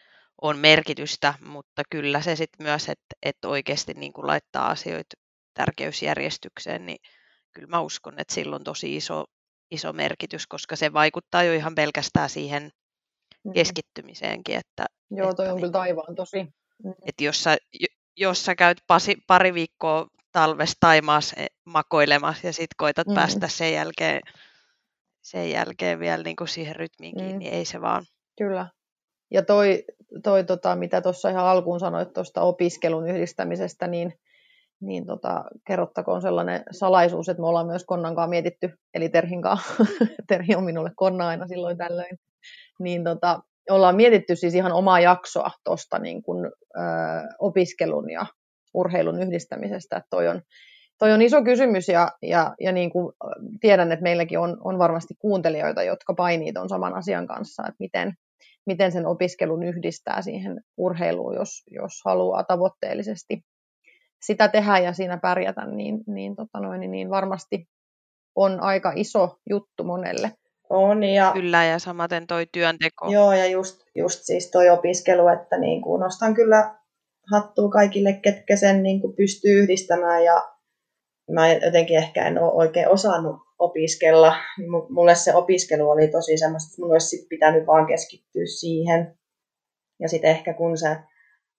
on merkitystä, mutta kyllä se sitten myös, että, että oikeasti niin kuin laittaa asioita tärkeysjärjestykseen, niin kyllä mä uskon, että sillä on tosi iso, iso merkitys, koska se vaikuttaa jo ihan pelkästään siihen Mm. keskittymiseenkin, että, Joo, toi että on niin kyllä taivaan tosi. Mm. että jos, sä, jo- jos sä käyt pasi, pari viikkoa talvessa Taimaassa eh, makoilemassa ja sitten koitat Mm. päästä sen jälkeen, sen jälkeen vielä niin kuin siihen rytmiin kiinni, Mm. niin ei se vaan. Kyllä. Ja toi, toi tota, mitä tuossa ihan alkuun sanoit tuosta opiskelun yhdistämisestä, niin, niin tota, kerrottakoon sellainen salaisuus, että me ollaan myös Konnankaan mietitty, eli Terhinkaan, Terhi on minulle Konna aina silloin tällöin, niin tota, ollaan mietitty siis ihan omaa jaksoa tuosta niin kun, ö, opiskelun ja urheilun yhdistämisestä, että toi on, toi on iso kysymys ja, ja, ja niin kuin tiedän, että meilläkin on, on varmasti kuuntelijoita, jotka painii tuon saman asian kanssa, että miten, miten sen opiskelun yhdistää siihen urheiluun, jos, jos haluaa tavoitteellisesti sitä tehdä ja siinä pärjätä, niin, niin, tota noin, niin varmasti on aika iso juttu monelle. On, ja Kyllä, ja samaten toi työnteko. Joo, ja just, just siis toi opiskelu, että niin kuin nostan kyllä hattua kaikille, ketkä sen niin kuin pystyy yhdistämään, ja mä jotenkin ehkä en ole oikein osannut opiskella. niin mu- Mulle se opiskelu oli tosi semmoista, että mun olisi sit pitänyt vaan keskittyä siihen. Ja sitten ehkä kun se,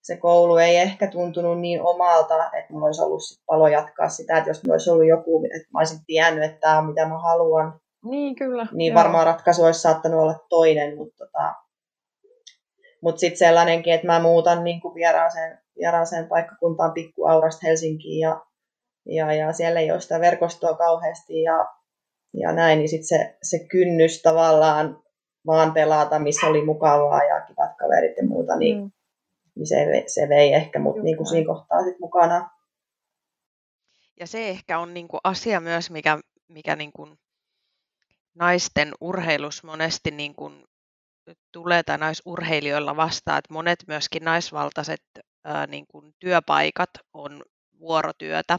se koulu ei ehkä tuntunut niin omalta, että mulla olisi ollut sit palo jatkaa sitä, että jos mulla olisi ollut joku, että mä olisin tiennyt, että tämä on mitä mä haluan, Niin, kyllä. niin joo. varmaan ratkaisu olisi saattanut olla toinen, mutta tota, mut sitten sellainenkin, että mä muutan niin kuin vieraaseen, vieraaseen paikkakuntaan pikkuaurasta Helsinkiin ja, ja, ja siellä ei ole sitä verkostoa kauheasti ja, ja näin, niin sitten se, se kynnys tavallaan vaan pelata, missä oli mukavaa ja kivat kaverit ja muuta, niin, Mm. niin se, vei- se vei ehkä mut niin kuin siinä kohtaa sit mukana. Ja se ehkä on niin kuin asia myös, mikä, mikä niin kuin naisten urheilus monesti niin kuin tulee tai naisurheilijoilla vastaan, että monet myöskin naisvaltaiset ää, niin kuin työpaikat on vuorotyötä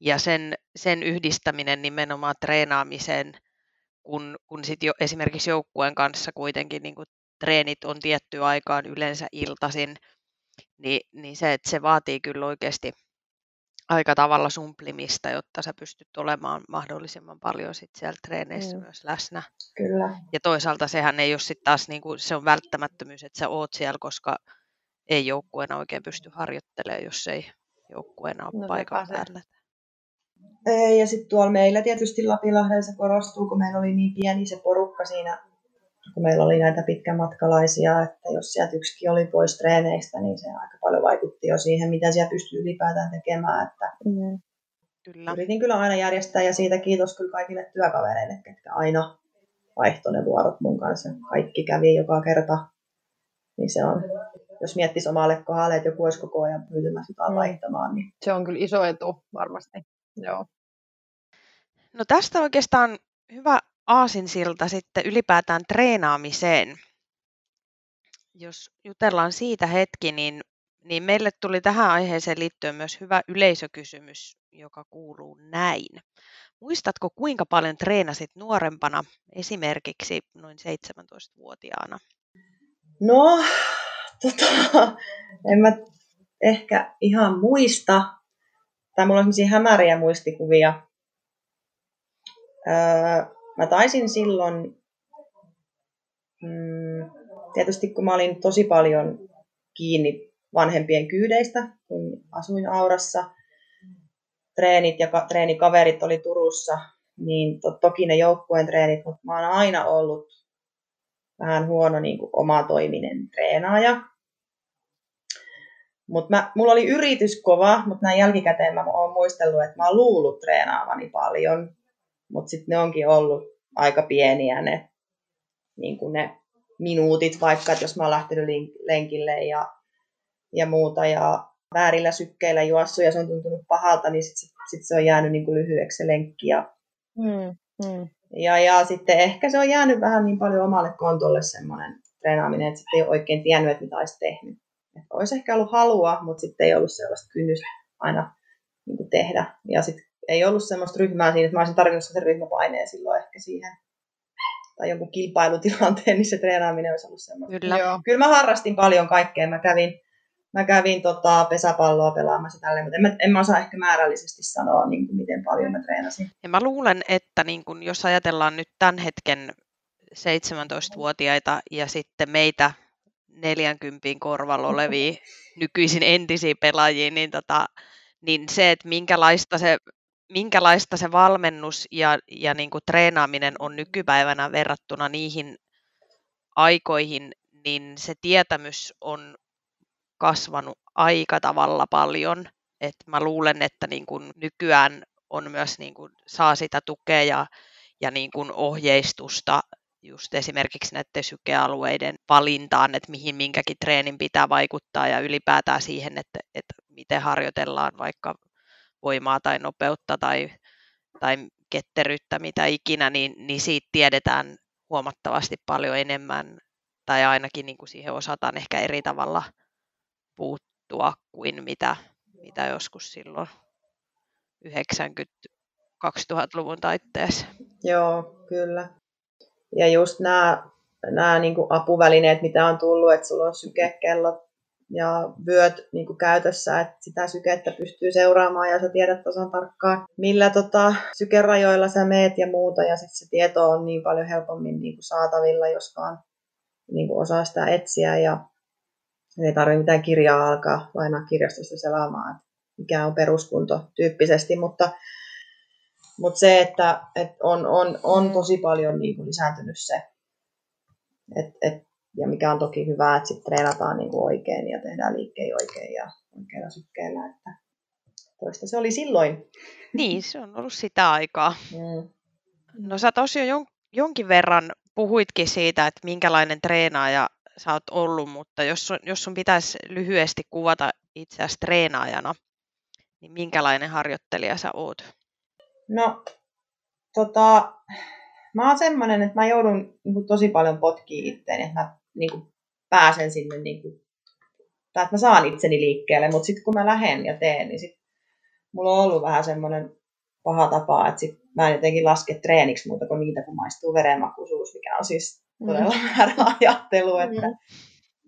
ja sen, sen yhdistäminen nimenomaan treenaamiseen, kun, kun sit jo esimerkiksi joukkueen kanssa kuitenkin niin kuin treenit on tiettyyn aikaan yleensä iltaisin, niin, niin se, että se vaatii kyllä oikeasti aika tavalla sumplimista, jotta sä pystyt olemaan mahdollisimman paljon sit siellä treeneissä Mm. myös läsnä. Kyllä. Ja toisaalta sehän ei ole sitten taas, niin kuin, se on välttämättömyys, että sä oot siellä, koska ei joukkueena oikein pysty harjoittelemaan, jos ei joukkueena ole No paikan sepä se. Ja sitten tuolla meillä tietysti Lapilahdella se korostuu, kun meillä oli niin pieni se porukka siinä, kun meillä oli näitä pitkämatkalaisia, että jos sieltä yksikin oli pois treeneistä, niin se aika paljon vaikutti jo siihen, mitä siellä pystyy ylipäätään tekemään. Että Mm. Kyllä. yritin kyllä aina järjestää, ja siitä kiitos kyllä kaikille työkavereille, ketkä aina vaihtoi ne vuorot mun kanssa. Kaikki kävi joka kerta. Niin se on, jos miettisi omalle kohdalle, että joku olisi koko ajan pyytämässä jotain Mm. vaihtamaan, niin Se on kyllä iso etu varmasti. Joo. No tästä oikeastaan hyvä aasinsilta sitten ylipäätään treenaamiseen. Jos jutellaan siitä hetki, niin, niin meille tuli tähän aiheeseen liittyen myös hyvä yleisökysymys, joka kuuluu näin. Muistatko, kuinka paljon treenasit nuorempana, esimerkiksi noin 17-vuotiaana? No, tota, en mä ehkä ihan muista, tai mulla on sellaisia hämäriä muistikuvia. Öö, mä taisin silloin, mm, tietysti kun mä olin tosi paljon kiinni vanhempien kyydeistä, kun asuin Aurassa, treenit ja ka- treenikaverit oli Turussa, niin to- toki ne joukkueen treenit, mutta mä oon aina ollut vähän huono niin kuin omatoiminen treenaaja. Mut mä, mulla oli yritys kova, mutta näin jälkikäteen mä oon muistellut, että mä oon luullut treenaavani paljon. Mutta sitten ne onkin ollut aika pieniä ne, niin kuin ne minuutit, vaikka että jos mä oon lähtenyt lenkille ja, ja muuta ja väärillä sykkeillä juossut ja se on tuntunut pahalta, niin sitten sit se on jäänyt niin kuin lyhyeksi se lenkki. Ja, mm, mm. Ja, ja sitten ehkä se on jäänyt vähän niin paljon omalle kontolle semmoinen treenaaminen, että sitten ei ole oikein tiennyt, että mitä olisi tehnyt. Että olisi ehkä ollut halua, mutta sitten ei ollut sellaista kynnystä aina niin kuin tehdä. Ja sitten ei ollut semmoista ryhmää siinä, että mä olisin tarvinnut sen ryhmäpaineen silloin ehkä siihen tai jonkun kilpailutilanteen, niin se treenaaminen olisi ollut semmoista. Kyllä. Joo. Kyllä mä harrastin paljon kaikkea. Mä kävin, mä kävin tota, pesäpalloa pelaamassa tälleen, mutta en mä, en mä osaa ehkä määrällisesti sanoa, niin kuin, miten paljon mä treenasin. Ja mä luulen, että niin kun, jos ajatellaan nyt tämän hetken 17-vuotiaita ja sitten meitä 40 korvalla olevia nykyisin entisiä pelaajia, niin, tota, niin se, että minkälaista se minkälaista se valmennus ja, ja niin kuin treenaaminen on nykypäivänä verrattuna niihin aikoihin, niin se tietämys on kasvanut aika tavalla paljon. Et mä luulen, että niin kuin nykyään on myös niin kuin, saa sitä tukea ja, ja niin kuin ohjeistusta just esimerkiksi näiden sykealueiden valintaan, että mihin minkäkin treenin pitää vaikuttaa ja ylipäätään siihen, että, että miten harjoitellaan vaikka voimaa tai nopeutta tai, tai ketteryyttä, mitä ikinä, niin, niin siitä tiedetään huomattavasti paljon enemmän tai ainakin niin kuin siihen osataan ehkä eri tavalla puuttua kuin mitä, mitä joskus silloin 90-2000-luvun taitteessa. Joo, kyllä. Ja just nämä, nämä niin kuin apuvälineet, mitä on tullut, että sulla on sykekellot ja vyöt niin kuin käytössä, että sitä sykettä pystyy seuraamaan ja sä tiedät tasan tarkkaan, millä tota, sykerajoilla sä meet ja muuta. Ja sitten se tieto on niin paljon helpommin niin kuin saatavilla, jos vaan niin kuin osaa sitä etsiä ja ei tarvitse mitään kirjaa alkaa lainaa kirjastosta selaamaan, että mikä on peruskunto tyyppisesti, mutta, mutta se, että, että on, on, on tosi paljon niin kuin lisääntynyt se, että, että ja mikä on toki hyvä, että sitten treenataan niin kuin oikein ja tehdään liikkeitä oikein ja oikealla sykkeellä. Että toista se oli silloin. Niin, se on ollut sitä aikaa. Mm. No sä tosiaan jonkin verran puhuitkin siitä, että minkälainen treenaaja sä oot ollut, mutta jos sun, jos sun pitäisi lyhyesti kuvata itseäsi treenaajana, niin minkälainen harjoittelija sä oot? No, tota, mä oon semmoinen, että mä joudun niin kuin, tosi paljon potkiin itteen, että mä niin kuin, pääsen sinne, niin kuin, tai että mä saan itseni liikkeelle, mutta sitten kun mä lähden ja teen, niin sit mulla on ollut vähän semmoinen paha tapa, että sit mä en jotenkin laske treeniksi muuta kuin niitä, kun maistuu verenmakuisuus, mikä on siis mm. todella mm. väärä ajattelu, että mm.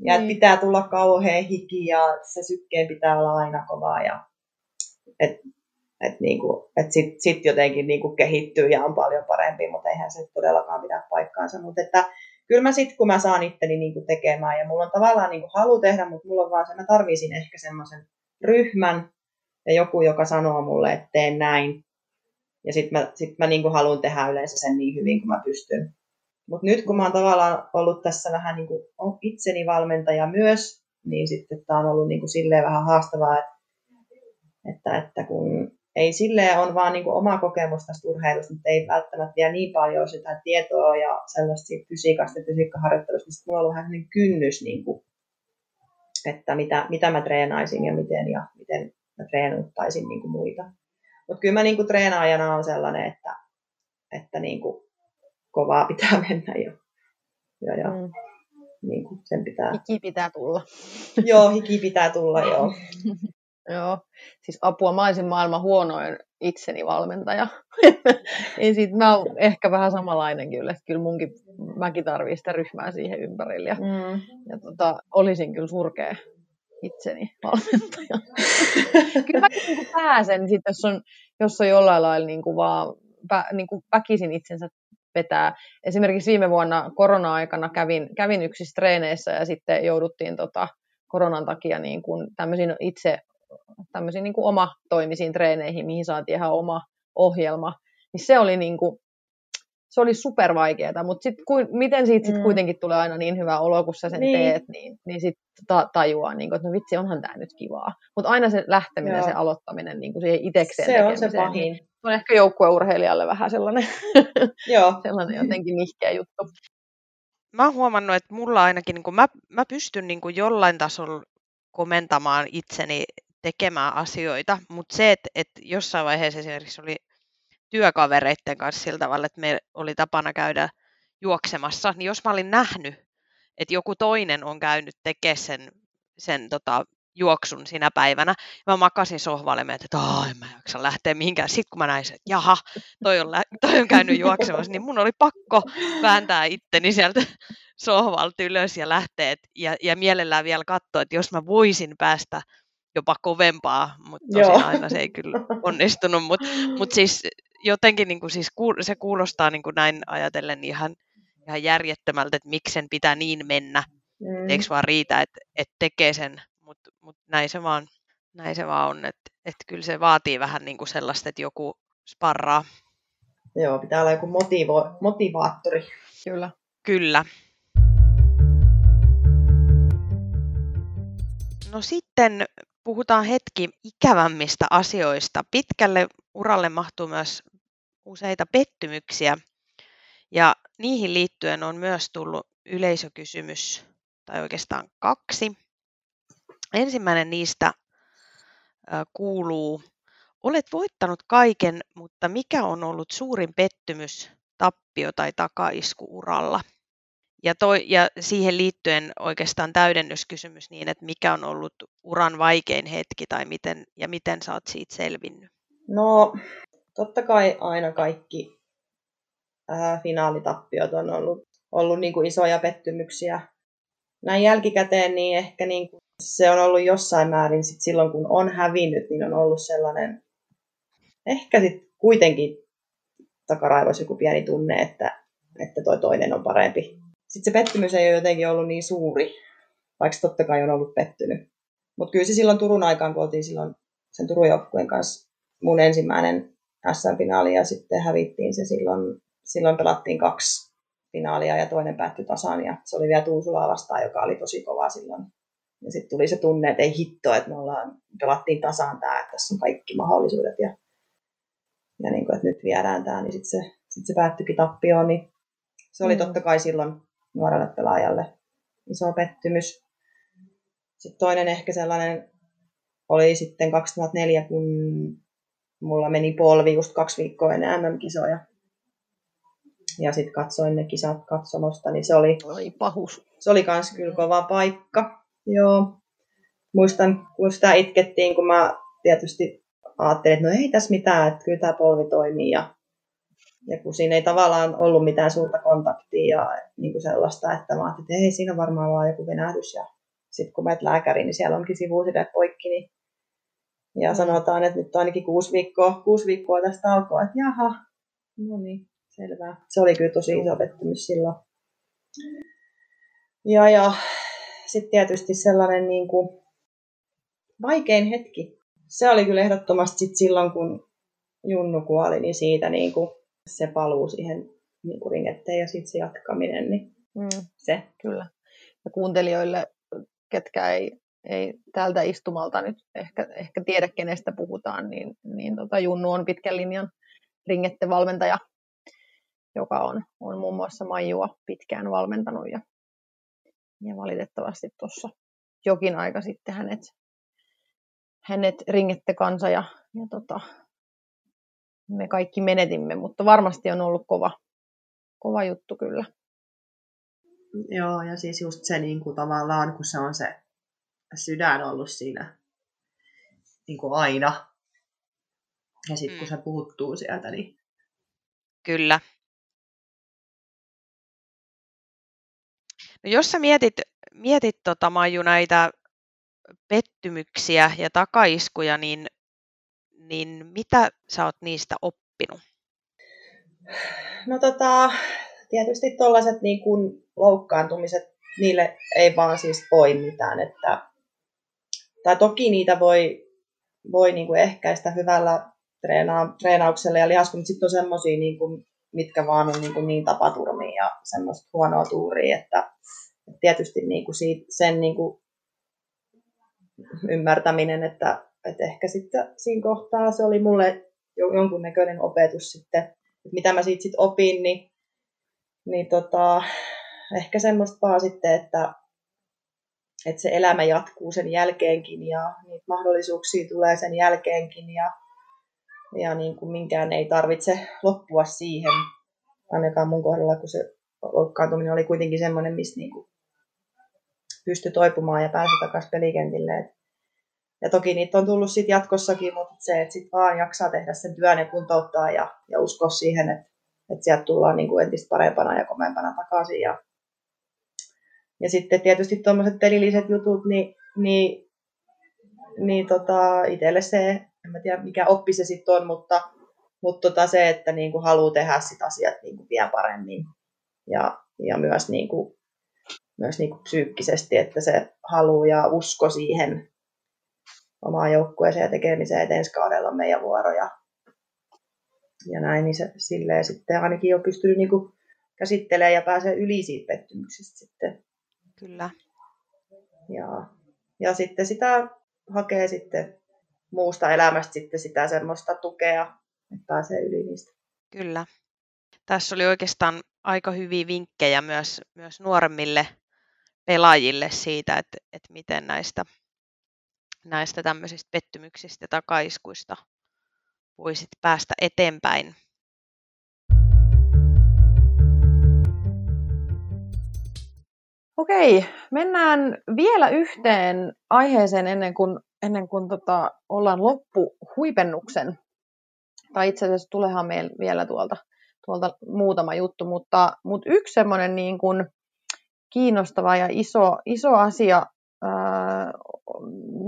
ja että niin. pitää tulla kauhean hiki ja se sykkeen pitää olla aina kovaa ja et, et niinku, et sit, sit jotenkin niinku kehittyy ja on paljon parempi, mutta eihän se todellakaan pidä paikkaansa. Mutta että kyllä mä sitten, kun mä saan itteni niin kuin tekemään ja mulla on tavallaan niin kuin halu tehdä, mutta mulla on vaan se, mä tarvisin ehkä semmoisen ryhmän ja joku, joka sanoo mulle, että teen näin. Ja sitten mä, sit mä niin kuin haluan tehdä yleensä sen niin hyvin kuin mä pystyn. Mutta nyt kun mä oon tavallaan ollut tässä vähän niin kuin itseni valmentaja myös, niin sitten tämä on ollut niin kuin silleen vähän haastavaa, että, että, että kun ei silleen on vaan niin oma kokemus tästä urheilusta, mutta ei välttämättä vielä niin paljon sitä tietoa ja sellaista fysiikasta ja fysiikkaharjoittelusta, niin mulla on ollut vähän kynnys, niin kuin, että mitä, mitä mä treenaisin ja miten ja miten mä treenuttaisin niin kuin muita. Mutta kyllä mä niin kuin treenaajana on sellainen, että, että niin kuin kovaa pitää mennä jo. Ja, ja mm. niin kuin sen pitää... Hiki pitää tulla. joo, hiki pitää tulla, joo. Joo, siis apua, mä olisin maailman huonoin itseni valmentaja. niin sit mä oon ehkä vähän samanlainen kyllä, että kyllä munkin, mäkin tarvii sitä ryhmää siihen ympärille. Ja, mm. ja tota, olisin kyllä surkea itseni valmentaja. kyllä mäkin niin pääsen, sit jos, on, jos on jollain lailla niin kuin vaan pä, niin kuin väkisin itsensä vetää. Esimerkiksi viime vuonna korona-aikana kävin, kävin yksissä treeneissä ja sitten jouduttiin tota, koronan takia niin kuin tämmöisiin itse tämmöisiin niin kuin omatoimisiin treeneihin, mihin saatiin ihan oma ohjelma, niin se oli niin kuin, se oli super vaikeaa, mutta sit, ku, miten siitä sit mm. kuitenkin tulee aina niin hyvä olo, kun sä sen niin. teet, niin, niin sitten ta- tajuaa, niin kuin, että no vitsi, onhan tämä nyt kivaa. Mutta aina se lähteminen, Joo. se aloittaminen niin kuin siihen itekseen Se on se niin pahin. Niin, on ehkä joukkueurheilijalle vähän sellainen, Joo. sellainen jotenkin nihkeä juttu. Mä oon huomannut, että mulla ainakin, niin kuin mä, mä pystyn niin kuin jollain tasolla komentamaan itseni tekemään asioita, mutta se, että, että jossain vaiheessa esimerkiksi oli työkavereiden kanssa sillä tavalla, että me oli tapana käydä juoksemassa, niin jos mä olin nähnyt, että joku toinen on käynyt tekemään sen, sen tota, juoksun sinä päivänä. Mä makasin sohvalle ja että en mä jaksa lähteä mihinkään. Sitten kun mä näin, että jaha, toi on, lä- toi on käynyt juoksemassa, niin mun oli pakko vääntää itteni sieltä sohvalta ylös ja lähteä. Ja, ja mielellään vielä katsoa, että jos mä voisin päästä jopa kovempaa, mutta tosiaan aina se ei kyllä onnistunut. Mutta mut siis jotenkin niin kuin siis se kuulostaa niin kuin näin ajatellen ihan, ihan järjettömältä, että miksen pitää niin mennä. Mm. Eikö vaan riitä, että, että tekee sen mutta mut näin, se vaan, näin se vaan on, että et kyllä se vaatii vähän niin kuin sellaista, että joku sparraa. Joo, pitää olla joku motivo, motivaattori. Kyllä. Kyllä. No sitten puhutaan hetki ikävämmistä asioista. Pitkälle uralle mahtuu myös useita pettymyksiä ja niihin liittyen on myös tullut yleisökysymys, tai oikeastaan kaksi. Ensimmäinen niistä kuuluu, olet voittanut kaiken, mutta mikä on ollut suurin pettymys, tappio tai takaisku uralla? Ja, toi, ja siihen liittyen oikeastaan täydennyskysymys niin, että mikä on ollut uran vaikein hetki tai miten, ja miten sä oot siitä selvinnyt? No, totta kai aina kaikki ää, finaalitappiot on ollut, ollut niin kuin isoja pettymyksiä. Näin jälkikäteen niin ehkä niin kuin se on ollut jossain määrin sit silloin, kun on hävinnyt, niin on ollut sellainen, ehkä sitten kuitenkin takaraivossa joku pieni tunne, että, että toi toinen on parempi. Sitten se pettymys ei ole jotenkin ollut niin suuri, vaikka totta kai on ollut pettynyt. Mutta kyllä se silloin Turun aikaan, kun oltiin silloin sen Turun joukkueen kanssa mun ensimmäinen SM-finaali ja sitten hävittiin se silloin, silloin pelattiin kaksi finaalia ja toinen päättyi tasaan ja se oli vielä Tuusulaa vastaan, joka oli tosi kova silloin ja sitten tuli se tunne, että ei hitto, että me ollaan, pelattiin tasaan tämä, että tässä on kaikki mahdollisuudet ja, ja niin kuin, että nyt viedään tämä, niin sitten se, sit se päättyikin tappioon, niin se oli mm. totta kai silloin nuorelle pelaajalle iso pettymys. Sitten toinen ehkä sellainen oli sitten 2004, kun mulla meni polvi just kaksi viikkoa ennen MM-kisoja. Ja sitten katsoin ne kisat katsomosta, niin se oli... Oi pahus. Se oli kans kyllä kova paikka. Joo. Muistan, kun sitä itkettiin, kun mä tietysti ajattelin, että no ei tässä mitään, että kyllä tämä polvi toimii. Ja, ja kun siinä ei tavallaan ollut mitään suurta kontaktia ja niin kuin sellaista, että mä ajattelin, että ei, siinä on varmaan vaan joku venähdys. Ja sitten kun menet lääkäriin, niin siellä onkin sivuuside poikki. Niin, ja mm. sanotaan, että nyt on ainakin kuusi viikkoa, kuusi viikkoa tästä alkoa, että jaha, no niin, selvä. Se oli kyllä tosi iso pettymys silloin. Ja, ja sitten tietysti sellainen niin kuin vaikein hetki. Se oli kyllä ehdottomasti sit silloin, kun Junnu kuoli, niin siitä niin kuin se paluu siihen niin kuin ringetteen ja sitten se jatkaminen. Niin mm, se. Kyllä. Ja kuuntelijoille, ketkä ei, ei tältä istumalta nyt ehkä, ehkä tiedä, kenestä puhutaan, niin, niin tota Junnu on pitkän linjan ringettevalmentaja, joka on, on muun muassa Maijua pitkään valmentanut ja ja valitettavasti tuossa jokin aika sitten hänet, hänet ringette kansa ja, ja tota, me kaikki menetimme, mutta varmasti on ollut kova, kova juttu kyllä. Joo, ja siis just se niin kuin tavallaan, kun se on se sydän ollut siinä niin kuin aina. Ja sitten kun mm. se puhuttuu sieltä, niin... Kyllä, No jos sä mietit, mietit tota, Maiju, näitä pettymyksiä ja takaiskuja, niin, niin mitä sä oot niistä oppinut? No tota, tietysti tuollaiset niin kuin loukkaantumiset, niille ei vaan siis voi mitään. Että, tai toki niitä voi, voi niin kuin ehkäistä hyvällä treena, treenauksella ja lihaskun, mutta sitten on semmoisia, niin kuin, mitkä vaan on niin, kuin niin tapaturmia ja semmoista huonoa tuuria, että tietysti niin kuin siitä, sen niin kuin ymmärtäminen, että, että ehkä sitten siinä kohtaa se oli mulle jonkunnäköinen opetus sitten, että mitä mä siitä sitten opin, niin, niin tota, ehkä semmoista vaan sitten, että, että se elämä jatkuu sen jälkeenkin ja niitä mahdollisuuksia tulee sen jälkeenkin ja, ja niin kuin minkään ei tarvitse loppua siihen, ainakaan mun kohdalla, kun se loukkaantuminen oli kuitenkin semmoinen, mistä niin kuin pystyi toipumaan ja pääsi takaisin pelikentille. Et, ja toki niitä on tullut sit jatkossakin, mutta se, että sit vaan jaksaa tehdä sen työn ja kuntouttaa ja, ja uskoa siihen, että, että sieltä tullaan niin kuin entistä parempana ja komeampana takaisin. Ja, ja sitten tietysti tuommoiset pelilliset jutut, niin, niin, niin tota, itselle se, en mä tiedä mikä oppi se sitten on, mutta, mutta tota se, että niin kuin haluaa tehdä sit asiat niin kuin vielä paremmin ja, ja myös, niin kuin, myös niin kuin psyykkisesti, että se haluaa ja usko siihen omaan joukkueeseen ja tekemiseen, että ensi kaudella on meidän vuoro ja, ja näin, niin se silleen sitten ainakin on pystynyt niin kuin käsittelemään ja pääsee yli siitä pettymyksestä sitten. Kyllä. Ja, ja sitten sitä hakee sitten muusta elämästä sitten sitä semmoista tukea, että pääsee yli niistä. Kyllä. Tässä oli oikeastaan aika hyviä vinkkejä myös, myös nuoremmille pelaajille siitä, että, että miten näistä, näistä tämmöisistä pettymyksistä ja takaiskuista voisit päästä eteenpäin. Okei, mennään vielä yhteen aiheeseen ennen kuin, ennen kuin tota, ollaan loppuhuipennuksen. Tai itse asiassa tulehan meillä vielä tuolta, tuolta muutama juttu, mutta, mutta yksi semmoinen niin kuin kiinnostava ja iso, iso asia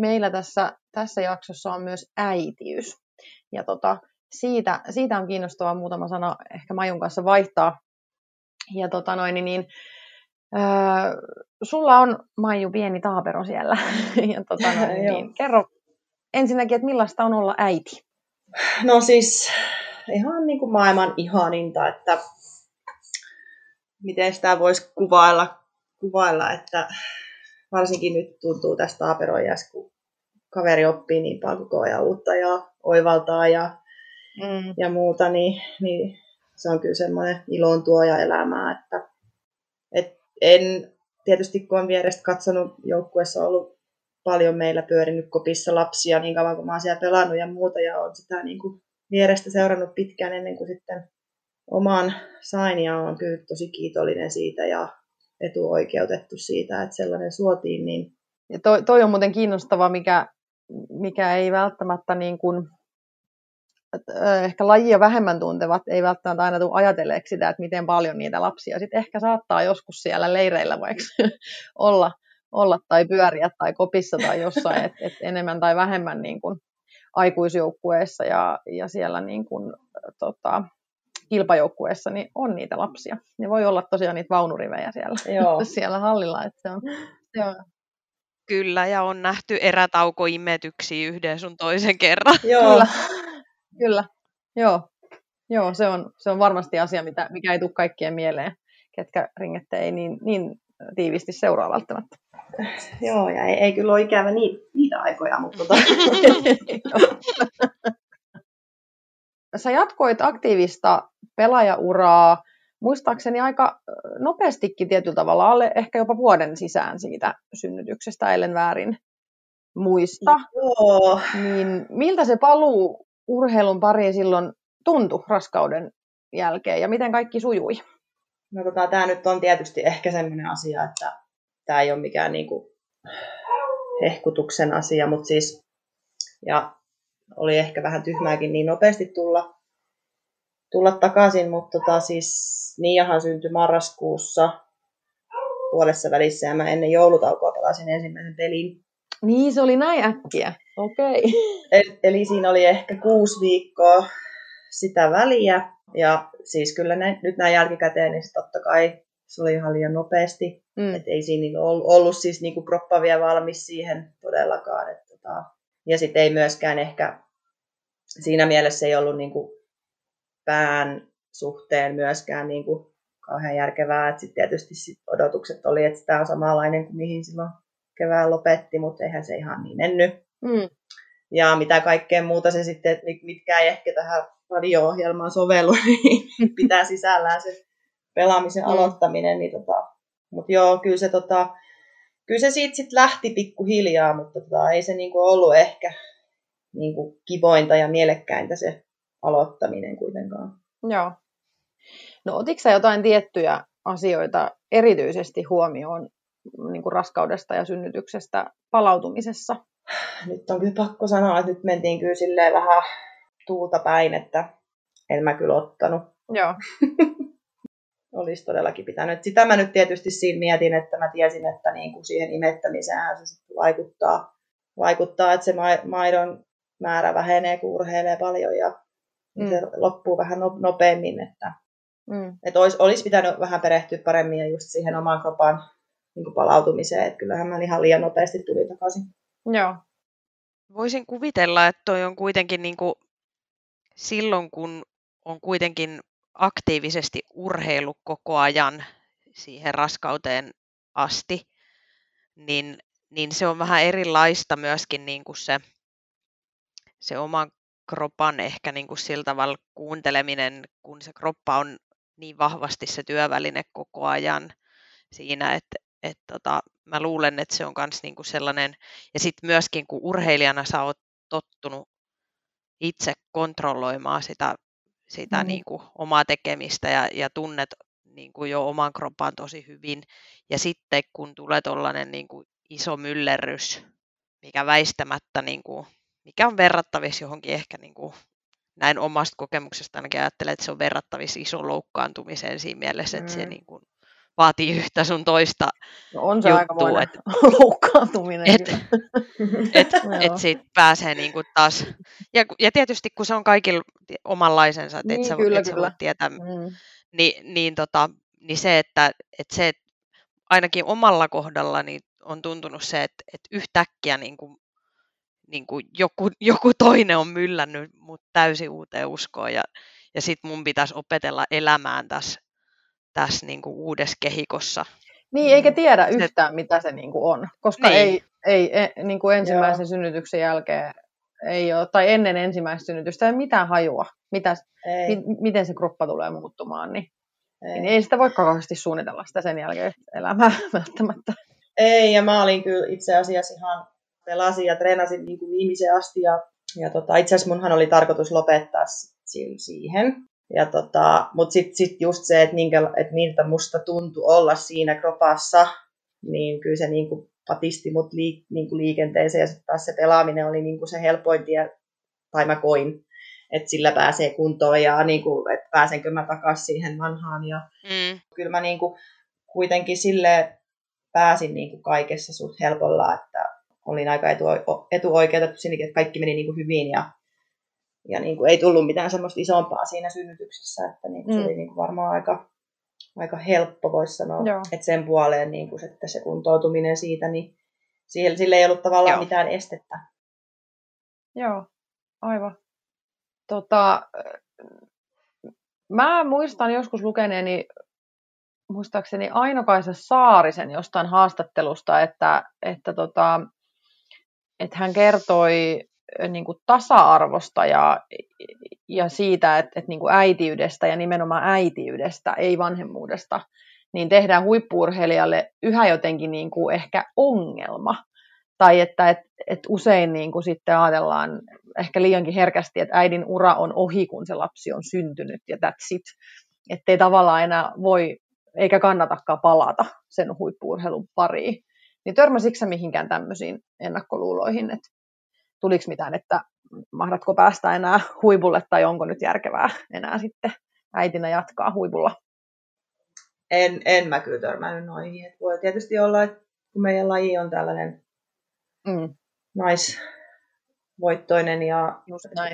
meillä tässä, tässä jaksossa on myös äitiys. Ja tota, siitä, siitä on kiinnostavaa muutama sana ehkä Majun kanssa vaihtaa. Ja tota noin, niin, Öö, sulla on, Maiju, pieni taapero siellä. ja tota, no, niin, kerro ensinnäkin, että millaista on olla äiti? No siis ihan niin kuin maailman ihaninta, että miten sitä voisi kuvailla, kuvailla, että varsinkin nyt tuntuu tästä taaperoijasta, kun kaveri oppii niin paljon koko ajan uutta ja oivaltaa ja, mm. ja muuta, niin, niin se on kyllä semmoinen ilon tuoja elämää, että, että en tietysti kun olen vierestä katsonut joukkueessa ollut paljon meillä pyörinyt kopissa lapsia niin kauan kuin mä oon siellä pelannut ja muuta ja on sitä niin kuin vierestä seurannut pitkään ennen kuin sitten oman sain ja on kyllä tosi kiitollinen siitä ja etuoikeutettu siitä, että sellainen suotiin. Niin... Ja toi, toi on muuten kiinnostava, mikä, mikä ei välttämättä niin kuin ehkä lajia vähemmän tuntevat ei välttämättä aina tule ajatelleeksi sitä, että miten paljon niitä lapsia sitten ehkä saattaa joskus siellä leireillä vaikka olla, olla tai pyöriä tai kopissa tai jossain, että et enemmän tai vähemmän niin kuin aikuisjoukkueessa ja, ja siellä niin kuin, tota, kilpajoukkueessa niin on niitä lapsia. Ne voi olla tosiaan niitä vaunurivejä siellä, Joo. siellä hallilla. Että se on, se on, Kyllä, ja on nähty erätaukoimetyksiä yhden sun toisen kerran. Joo. Kyllä. Kyllä, joo. Joo, se on, se on varmasti asia, mitä, mikä ei tule kaikkien mieleen, ketkä ringette ei niin, niin tiivisti seuraa välttämättä. Joo, ja ei, ei kyllä ole ikävä niitä, niitä aikoja, mutta tota... Sä jatkoit aktiivista pelaajauraa, muistaakseni aika nopeastikin tietyllä tavalla, alle ehkä jopa vuoden sisään siitä synnytyksestä, ellen väärin muista. Joo. Niin miltä se paluu urheilun pariin silloin tuntui raskauden jälkeen ja miten kaikki sujui? No tota, tämä nyt on tietysti ehkä sellainen asia, että tämä ei ole mikään niinku hehkutuksen asia, mutta siis ja oli ehkä vähän tyhmääkin niin nopeasti tulla, tulla takaisin, mutta tota, siis Niiahan syntyi marraskuussa puolessa välissä ja mä ennen joulutaukoa pelasin ensimmäisen pelin. Niin, se oli näin äkkiä. Okei. Okay. Eli, eli siinä oli ehkä kuusi viikkoa sitä väliä. Ja siis kyllä ne, nyt näin jälkikäteen, niin totta kai se oli ihan liian nopeasti. Mm. Et ei siinä niinku ollut, ollut siis niinku kroppa vielä valmis siihen todellakaan. Et tota, ja sitten ei myöskään ehkä siinä mielessä ei ollut niinku pään suhteen myöskään niinku kauhean järkevää. Et sit tietysti sit odotukset oli, että tämä on samanlainen kuin mihin silloin kevään lopetti, mutta eihän se ihan niin mennyt. Mm. Ja mitä kaikkea muuta se sitten, että mitkä ei ehkä tähän radio-ohjelmaan sovellu, niin pitää sisällään se pelaamisen mm. aloittaminen. Niin tota, mutta joo, kyllä se, tota, kyllä se siitä sitten lähti pikkuhiljaa, mutta tota, ei se niinku ollut ehkä niinku kivointa ja mielekkäintä se aloittaminen kuitenkaan. Joo. No otitko jotain tiettyjä asioita erityisesti huomioon niin kuin raskaudesta ja synnytyksestä palautumisessa? Nyt on kyllä pakko sanoa, että nyt mentiin kyllä silleen vähän tuulta päin, että en mä kyllä ottanut. Joo. Olisi todellakin pitänyt. Sitä mä nyt tietysti siinä mietin, että mä tiesin, että niin kuin siihen imettämiseen se sitten vaikuttaa, vaikuttaa, että se maidon määrä vähenee, kun urheilee paljon ja mm. se loppuu vähän nopeammin. Että, mm. että olisi, olisi pitänyt vähän perehtyä paremmin ja just siihen oman kropan niin palautumiseen, että kyllähän mä ihan liian nopeasti tuli takaisin. Joo. Voisin kuvitella, että toi on kuitenkin niin kuin silloin, kun on kuitenkin aktiivisesti urheilu koko ajan siihen raskauteen asti, niin, niin se on vähän erilaista myöskin niin kuin se, se oman kropan ehkä niin kuin sillä tavalla kuunteleminen, kun se kroppa on niin vahvasti se työväline koko ajan siinä, että, että tota, mä luulen, että se on myös niin kuin sellainen, ja sitten myöskin kun urheilijana sä oot tottunut itse kontrolloimaan sitä, sitä mm. niin kuin omaa tekemistä ja, ja tunnet niin kuin jo oman kropan tosi hyvin. Ja sitten kun tulee tuollainen niin kuin iso myllerrys, mikä väistämättä, niin kuin, mikä on verrattavissa johonkin ehkä niin kuin, näin omasta kokemuksesta ainakin ajattelen, että se on verrattavissa iso loukkaantumiseen siinä mielessä, että mm. se niin kuin, vaatii yhtä sun toista no on se juttua. että loukkaantuminen. Et, et, et siitä pääsee niinku taas. Ja, ja tietysti kun se on kaikilla omanlaisensa, että niin, et sä, kyllä, et sä kyllä. tietää, mm. niin, niin, tota, niin se, että, että se, että ainakin omalla kohdalla niin on tuntunut se, että, että yhtäkkiä niin kuin, niin kuin joku, joku toinen on myllännyt mut täysin uuteen uskoon ja, ja sitten mun pitäisi opetella elämään tässä tässä niin kuin uudessa kehikossa. Niin, eikä tiedä yhtään, mitä se niin kuin on, koska niin. ei, ei e, niin kuin ensimmäisen Joo. synnytyksen jälkeen ei ole, tai ennen ensimmäistä synnytystä ei mitään hajua, mitä, ei. mi, miten se kroppa tulee muuttumaan, niin ei. niin ei sitä voi kauheasti suunnitella sitä sen jälkeen elämää välttämättä. Ei, ja mä olin kyllä itse asiassa ihan pelasin ja treenasin niin kuin viimeiseen asti, ja, ja tota, itse asiassa munhan oli tarkoitus lopettaa siihen, ja tota, Mutta sitten sit just se, että, minkä, että miltä musta tuntui olla siinä kropassa, niin kyllä se niin kuin patisti mut liik, niin kuin liikenteeseen ja sitten taas se pelaaminen oli niin kuin se helpoin tie, tai mä koin, että sillä pääsee kuntoon ja niin kuin, että pääsenkö mä takaisin siihen vanhaan. Ja mm. Kyllä mä niin kuin, kuitenkin sille pääsin niin kuin kaikessa suht helpolla, että olin aika etu, etuoikeutettu sinnekin, että kaikki meni niin kuin hyvin ja ja niin kuin ei tullut mitään semmoista isompaa siinä synnytyksessä, että niin kuin mm. se oli niin kuin varmaan aika, aika helppo, voisi sanoa, Joo. että sen puoleen niin kuin, että se kuntoutuminen siitä, niin sille, sille ei ollut tavallaan Joo. mitään estettä. Joo, aivan. Tota, mä muistan joskus lukeneeni, muistaakseni Ainokaisa Saarisen jostain haastattelusta, että, että, tota, että hän kertoi niin kuin tasa-arvosta ja, ja siitä, että, että niin kuin äitiydestä ja nimenomaan äitiydestä, ei vanhemmuudesta, niin tehdään huippuurheilijalle yhä jotenkin niin kuin ehkä ongelma. Tai että et, et usein niin kuin sitten ajatellaan ehkä liiankin herkästi, että äidin ura on ohi, kun se lapsi on syntynyt ja that's it. Että ei tavallaan enää voi eikä kannatakaan palata sen huippuurheilun pariin. Niin törmäsitkö mihinkään tämmöisiin ennakkoluuloihin, että tuliko mitään, että mahdatko päästä enää huipulle tai onko nyt järkevää enää sitten äitinä jatkaa huipulla? En, en mä kyllä törmännyt noihin. Et voi tietysti olla, että kun meidän laji on tällainen mm. naisvoittoinen ja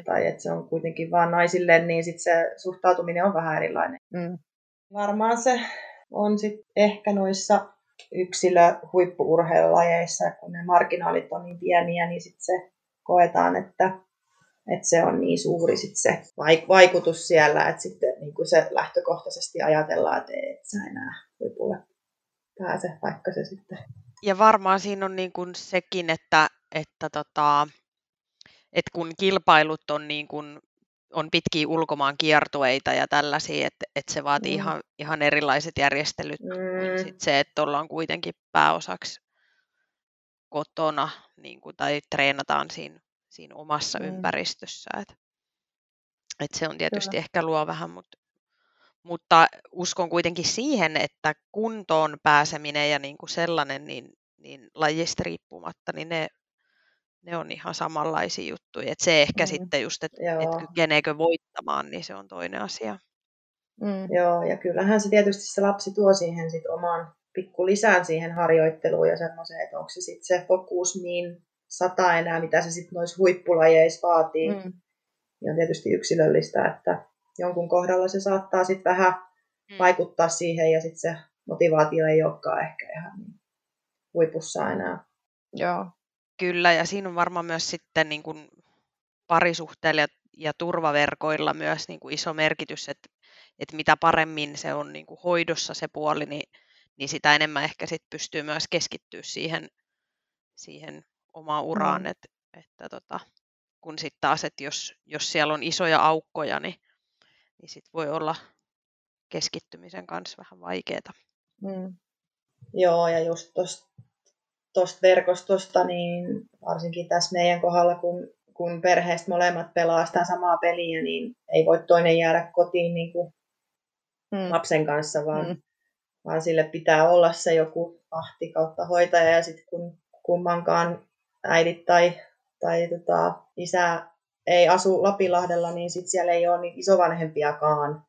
tai että se on kuitenkin vain naisille, niin sit se suhtautuminen on vähän erilainen. Mm. Varmaan se on sitten ehkä noissa yksilö huippuurheilulajeissa, kun ne marginaalit on niin pieniä, niin sit se koetaan, että, että se on niin suuri sit se vaikutus siellä, että sitten niin kuin se lähtökohtaisesti ajatellaan, että et sä enää huipulle pääse, vaikka se sitten... Ja varmaan siinä on niin kuin sekin, että, että, tota, että kun kilpailut on, niin kuin, on pitkiä ulkomaan kiertueita ja tällaisia, että, että se vaatii mm. ihan, ihan erilaiset järjestelyt mm. kuin sit se, että ollaan kuitenkin pääosaksi kotona niin kuin, tai treenataan siinä, siinä omassa mm. ympäristössä. Et, et se on tietysti Kyllä. ehkä luo vähän, mutta, mutta uskon kuitenkin siihen, että kuntoon pääseminen ja niin kuin sellainen, niin, niin lajista riippumatta, niin ne, ne on ihan samanlaisia juttuja. Et se ehkä mm. sitten just, että et kykeneekö voittamaan, niin se on toinen asia. Mm. Joo, ja kyllähän se tietysti se lapsi tuo siihen sit oman pikku lisään siihen harjoitteluun ja semmoiseen, että onko se sitten se fokus niin sata enää, mitä se sitten noissa huippulajeissa vaatii. Mm. Ja on tietysti yksilöllistä, että jonkun kohdalla se saattaa sitten vähän mm. vaikuttaa siihen ja sitten se motivaatio ei olekaan ehkä ihan niin huipussa enää. Joo. Kyllä, ja siinä on varmaan myös sitten niin kuin parisuhteella ja turvaverkoilla myös niin kuin iso merkitys, että, että mitä paremmin se on niin kuin hoidossa se puoli, niin, niin sitä enemmän ehkä sit pystyy myös keskittyä siihen, siihen omaan uraan, mm. että, että tota, kun sitten taas, että jos, jos siellä on isoja aukkoja, niin, niin sit voi olla keskittymisen kanssa vähän vaikeaa. Mm. Joo, ja just tuosta verkostosta, niin varsinkin tässä meidän kohdalla, kun, kun perheestä molemmat pelaa sitä samaa peliä, niin ei voi toinen jäädä kotiin niin kuin mm. lapsen kanssa, vaan, mm. Vaan sille pitää olla se joku ahti kautta hoitaja, ja sitten kun kummankaan äidit tai, tai tota, isä ei asu Lapilahdella, niin sitten siellä ei ole niin isovanhempiakaan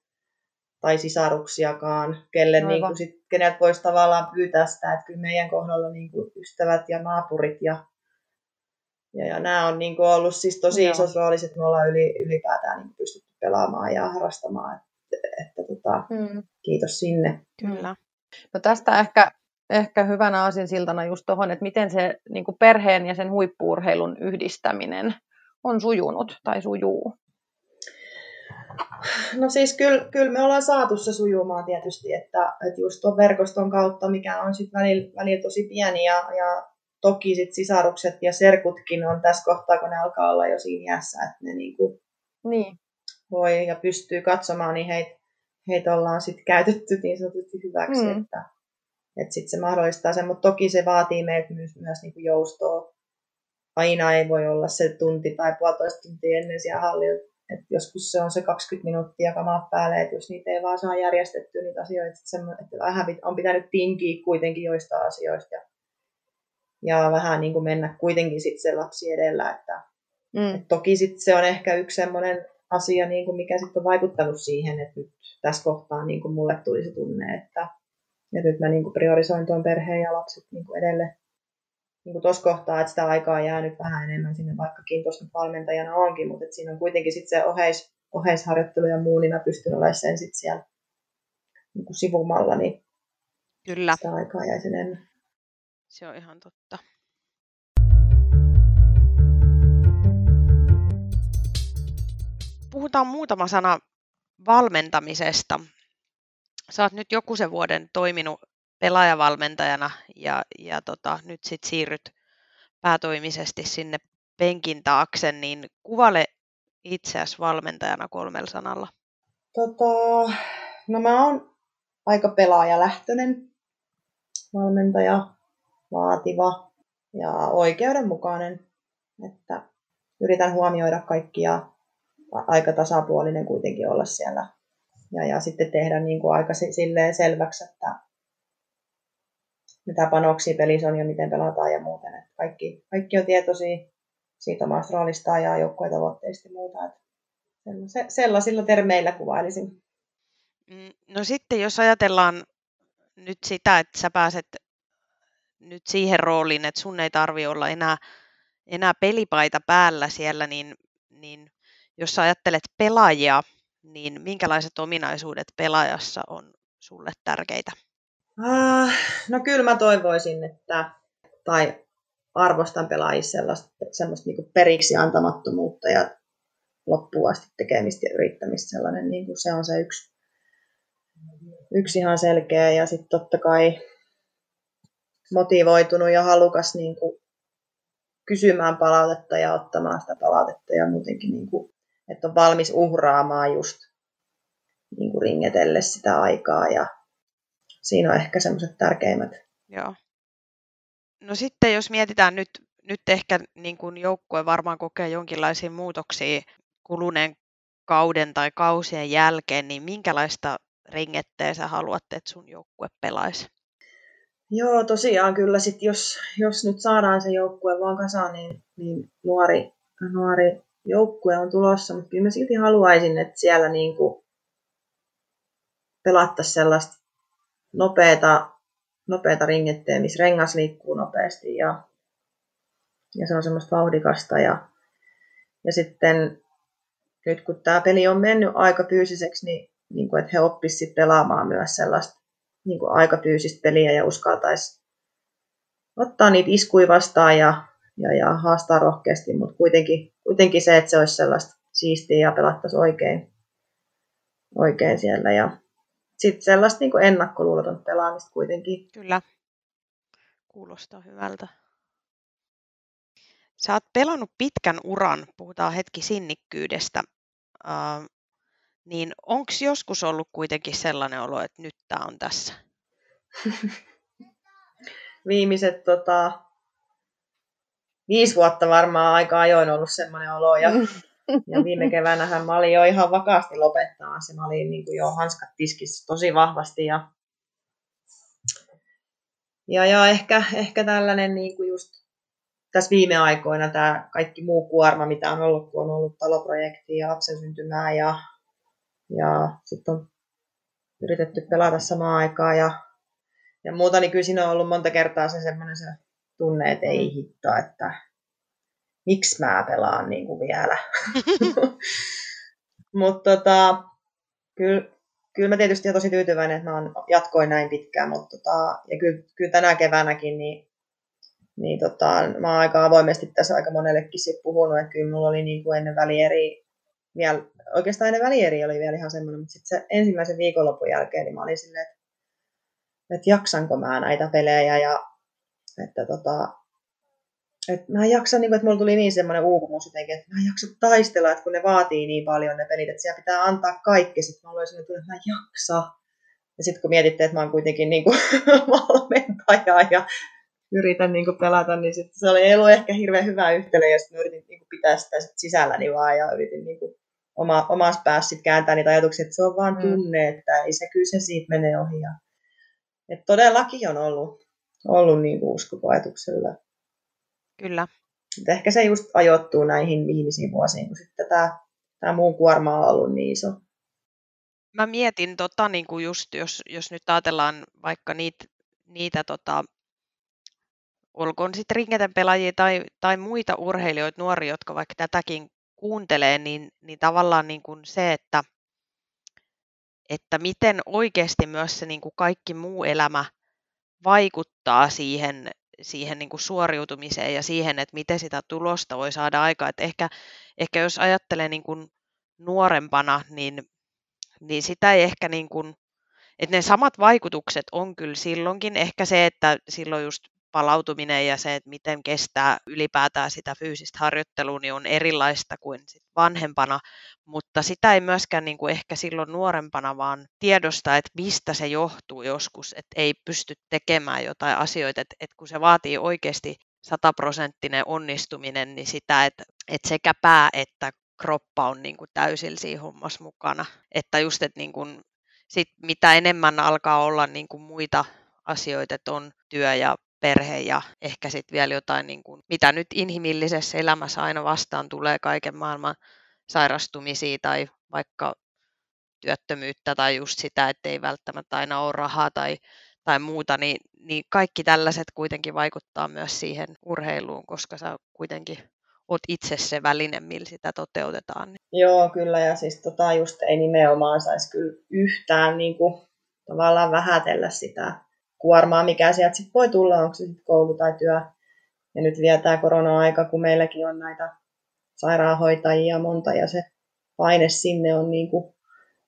tai sisaruksiakaan, kelle, niin kuin sit, kenet voisi tavallaan pyytää sitä, että kyllä meidän kohdalla niin kuin ystävät ja naapurit ja, ja, ja nämä on niin kuin ollut siis tosi Joo. isos roolis, että me ollaan yli, ylipäätään niin pystytty pelaamaan ja harrastamaan, että, tota, mm. kiitos sinne. Kyllä. No tästä ehkä, ehkä hyvänä siltana just tuohon, että miten se niin perheen ja sen huippuurheilun yhdistäminen on sujunut tai sujuu. No siis kyllä, kyllä me ollaan saatu se sujumaan tietysti, että, että just tuon verkoston kautta, mikä on sitten välillä, välillä tosi pieni ja, ja toki sit sisarukset ja serkutkin on tässä kohtaa, kun ne alkaa olla jo siinä iässä, että ne niinku niin. Voi ja pystyy katsomaan, niin heitä heit ollaan sitten käytetty niin sanotusti hyväksi, mm. että, että sitten se mahdollistaa sen, mutta toki se vaatii meiltä myös, myös niinku joustoa. Aina ei voi olla se tunti tai puolitoista tuntia ennen siellä hallilla et joskus se on se 20 minuuttia kamaa päälle, että jos niitä ei vaan saa järjestettyä niitä asioita, että, että vähän on pitänyt tinkiä kuitenkin joista asioista ja, ja vähän niin kuin mennä kuitenkin sitten se lapsi edellä. Että, mm. et toki sit se on ehkä yksi sellainen asia, niin kuin mikä sitten on vaikuttanut siihen, että nyt tässä kohtaa niin kuin mulle tuli se tunne, että, että nyt mä niin kuin priorisoin tuon perheen ja lapset niin kuin edelle niin tuossa kohtaa, että sitä aikaa jää nyt vähän enemmän sinne, vaikkakin tuossa valmentajana onkin, mutta että siinä on kuitenkin sit se oheis, oheisharjoittelu ja muu, niin mä pystyn olemaan sen sitten siellä niin kuin sivumalla, niin Kyllä. sitä aikaa jäi sen enemmän. Se on ihan totta. Puhutaan muutama sana valmentamisesta. Oot nyt joku sen vuoden toiminut pelaajavalmentajana ja, ja tota, nyt sitten siirryt päätoimisesti sinne penkin taakse, niin kuvale itseäsi valmentajana kolmella sanalla. Tota, no mä oon aika pelaajalähtöinen valmentaja, vaativa ja oikeudenmukainen, että yritän huomioida kaikki ja aika tasapuolinen kuitenkin olla siellä ja, ja sitten tehdä niin kuin aika silleen selväksi, että mitä panoksia pelissä on ja miten pelataan ja muuten. Että kaikki, kaikki on tietoisia siitä omasta roolistaan ja joukkueen tavoitteista ja muuta. Että sellaisilla termeillä kuvailisin. Mm, no sitten jos ajatellaan nyt sitä, että sä pääset nyt siihen rooliin, että sun ei tarvi olla enää, enää pelipaita päällä siellä, niin, niin jos sä ajattelet pelaajia, niin minkälaiset ominaisuudet pelaajassa on sulle tärkeitä? Ah, no kyllä mä toivoisin, että, tai arvostan pelaajissa sellaista, sellaista niin periksi antamattomuutta ja loppuun asti tekemistä ja yrittämistä. Sellainen, niin kuin se on se yksi, yksi ihan selkeä. Ja sitten totta kai motivoitunut ja halukas niin kuin kysymään palautetta ja ottamaan sitä palautetta ja muutenkin, niin kuin, että on valmis uhraamaan just niin kuin ringetelle sitä aikaa ja siinä on ehkä semmoiset tärkeimmät. Joo. no sitten jos mietitään nyt, nyt ehkä niin kuin joukkue varmaan kokee jonkinlaisia muutoksia kuluneen kauden tai kausien jälkeen, niin minkälaista ringetteä sä haluat, että sun joukkue pelaisi? Joo, tosiaan kyllä sit jos, jos nyt saadaan se joukkue vaan kasaan, niin, niin nuori, nuori joukkue on tulossa, mutta kyllä mä silti haluaisin, että siellä niin kuin pelattaisiin sellaista nopeata, nopeata ringetteä, missä rengas liikkuu nopeasti ja, ja se on semmoista vauhdikasta. Ja, ja sitten nyt kun tämä peli on mennyt aika fyysiseksi, niin, niin kuin, että he oppisivat pelaamaan myös sellaista niin kuin aika fyysistä peliä ja uskaltaisi ottaa niitä iskuja vastaan ja, ja, ja haastaa rohkeasti, mutta kuitenkin, kuitenkin se, että se olisi sellaista siistiä ja pelattaisiin oikein, oikein siellä. Ja sitten sellaista niin ennakkoluulotonta pelaamista kuitenkin. Kyllä, kuulostaa hyvältä. Sä oot pelannut pitkän uran, puhutaan hetki sinnikkyydestä, uh, niin onko joskus ollut kuitenkin sellainen olo, että nyt tämä on tässä? Viimeiset tota, viisi vuotta varmaan aika ajoin ollut sellainen olo. Ja, ja viime keväänähän mä olin jo ihan vakaasti lopettaa se. Mä olin niin kuin jo hanskat tiskissä tosi vahvasti. Ja, ja, ja ehkä, ehkä tällainen niin kuin just tässä viime aikoina tämä kaikki muu kuorma, mitä on ollut, kun on ollut taloprojekti ja lapsen syntymää ja, ja sitten on yritetty pelata samaan aikaan ja, ja muuta, niin kyllä siinä on ollut monta kertaa se semmoinen se tunne, että ei hitto, että miksi mä pelaan niin kuin vielä. Mutta tota, kyllä, kyllä mä tietysti olen tosi tyytyväinen, että mä oon jatkoin näin pitkään, mutta tota, ja kyllä, kyllä tänä keväänäkin niin niin tota, mä oon aika avoimesti tässä aika monellekin sit puhunut, että kyllä mulla oli niin kuin ennen välieri, vielä, oikeastaan ennen välieri oli vielä ihan semmoinen, mutta sitten se ensimmäisen viikonlopun jälkeen niin mä olin silleen, että, että jaksanko mä näitä pelejä ja että tota, että mä en jaksa, niin kuin, että mulla tuli niin semmoinen uupumus jotenkin, että mä en jaksa taistella, että kun ne vaatii niin paljon ne pelit, että siellä pitää antaa kaikki. Sitten mä olin että mä en jaksa. Ja sitten kun mietitte, että mä oon kuitenkin niin kuin valmentaja ja yritän niin kuin pelata, niin sit se oli, ei ollut ehkä hirveän hyvä yhtälö, ja sitten yritin niin kuin pitää sitä sit sisälläni vaan, ja yritin niin kuin oma, omassa päässä sit kääntää niitä ajatuksia, että se on vaan mm. tunne, että ei se kyllä se siitä menee ohi. Ja, että todellakin on ollut, ollut niin kuin uskokoetuksella. Kyllä. Että ehkä se just ajoittuu näihin viimeisiin vuosiin, kun sitten tämä, tämä muu kuorma on ollut niin iso. Mä mietin, tota, niin kuin just, jos, jos nyt ajatellaan vaikka niitä, niitä tota, olkoon sitten ringeten pelaajia tai, tai muita urheilijoita, nuoria, jotka vaikka tätäkin kuuntelee, niin, niin tavallaan niin kuin se, että, että miten oikeasti myös se niin kuin kaikki muu elämä vaikuttaa siihen, siihen niin kuin suoriutumiseen ja siihen, että miten sitä tulosta voi saada aikaa. Ehkä, ehkä jos ajattelee niin kuin nuorempana, niin, niin sitä ei ehkä niin kuin, että ne samat vaikutukset on kyllä silloinkin. Ehkä se, että silloin just palautuminen ja se, että miten kestää ylipäätään sitä fyysistä harjoittelua, niin on erilaista kuin sit vanhempana, mutta sitä ei myöskään niin kuin ehkä silloin nuorempana vaan tiedosta, että mistä se johtuu joskus, että ei pysty tekemään jotain asioita, että, että kun se vaatii oikeasti sataprosenttinen onnistuminen, niin sitä, että, että sekä pää että kroppa on niin kuin täysin siinä hommassa mukana. Että just, että niin kuin, sit mitä enemmän alkaa olla niin kuin muita asioita, että on työ ja perhe ja ehkä sitten vielä jotain, niin kuin, mitä nyt inhimillisessä elämässä aina vastaan tulee kaiken maailman sairastumisia tai vaikka työttömyyttä tai just sitä, että ei välttämättä aina ole rahaa tai, tai muuta, niin, niin kaikki tällaiset kuitenkin vaikuttaa myös siihen urheiluun, koska sä kuitenkin oot itse se väline, millä sitä toteutetaan. Joo, kyllä, ja siis tota just ei nimenomaan saisi kyllä yhtään niin kuin, tavallaan vähätellä sitä kuormaa, mikä sieltä sitten voi tulla, onko se sitten koulu tai työ. Ja nyt vielä tämä korona-aika, kun meilläkin on näitä sairaanhoitajia monta ja se paine sinne on niin kuin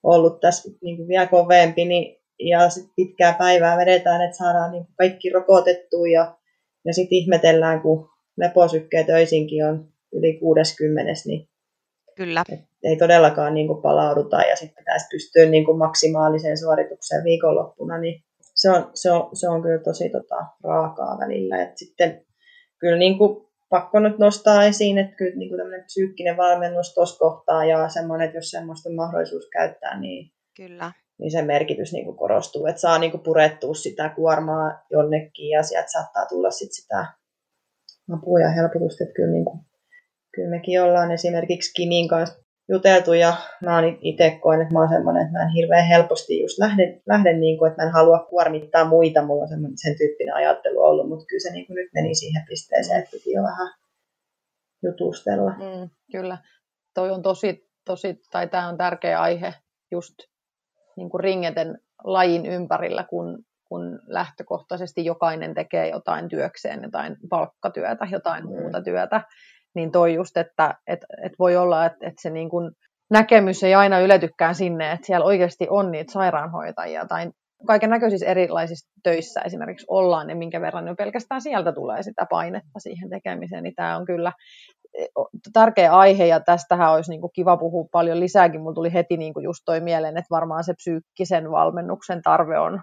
ollut tässä niin kuin vielä kovempi, niin, ja sitten pitkää päivää vedetään, että saadaan niin kuin kaikki rokotettua ja, ja sitten ihmetellään, kun leposykkeet öisinkin on yli 60, niin Kyllä. ei todellakaan niin kuin palauduta ja sitten pitäisi pystyä niin kuin maksimaaliseen suoritukseen viikonloppuna, niin se on, se on, se on kyllä tosi tota, raakaa välillä. Et sitten kyllä niin kuin, pakko nyt nostaa esiin, että kyllä niin kuin tämmöinen psyykkinen valmennus tuossa kohtaa ja semmoinen, että jos semmoista on mahdollisuus käyttää, niin, kyllä. niin sen merkitys niin kuin korostuu. Että saa niin kuin purettua sitä kuormaa jonnekin ja sieltä saattaa tulla sit sitä apua ja helpotusta. Että kyllä, niin kuin, kyllä mekin ollaan esimerkiksi Kimin kanssa juteltu ja mä oon itse koen, että mä oon semmoinen, että mä en hirveän helposti just lähden, lähden niin kuin, että mä en halua kuormittaa muita, mulla on sen tyyppinen ajattelu ollut, mutta kyllä se niin kuin nyt meni siihen pisteeseen, että piti jo vähän jutustella. Mm, kyllä, toi on tosi, tosi, tai tämä on tärkeä aihe just niin kuin ringeten lajin ympärillä, kun, kun lähtökohtaisesti jokainen tekee jotain työkseen, jotain palkkatyötä, jotain mm. muuta työtä, niin toi just, että et, et voi olla, että et se niin kun näkemys ei aina yletykään sinne, että siellä oikeasti on niitä sairaanhoitajia tai kaiken näköisissä erilaisissa töissä esimerkiksi ollaan, niin minkä verran jo pelkästään sieltä tulee sitä painetta siihen tekemiseen, niin tämä on kyllä e, tärkeä aihe, ja tästähän olisi niin kuin kiva puhua paljon lisääkin. Mulla tuli heti niin kuin just toi mieleen, että varmaan se psyykkisen valmennuksen tarve on,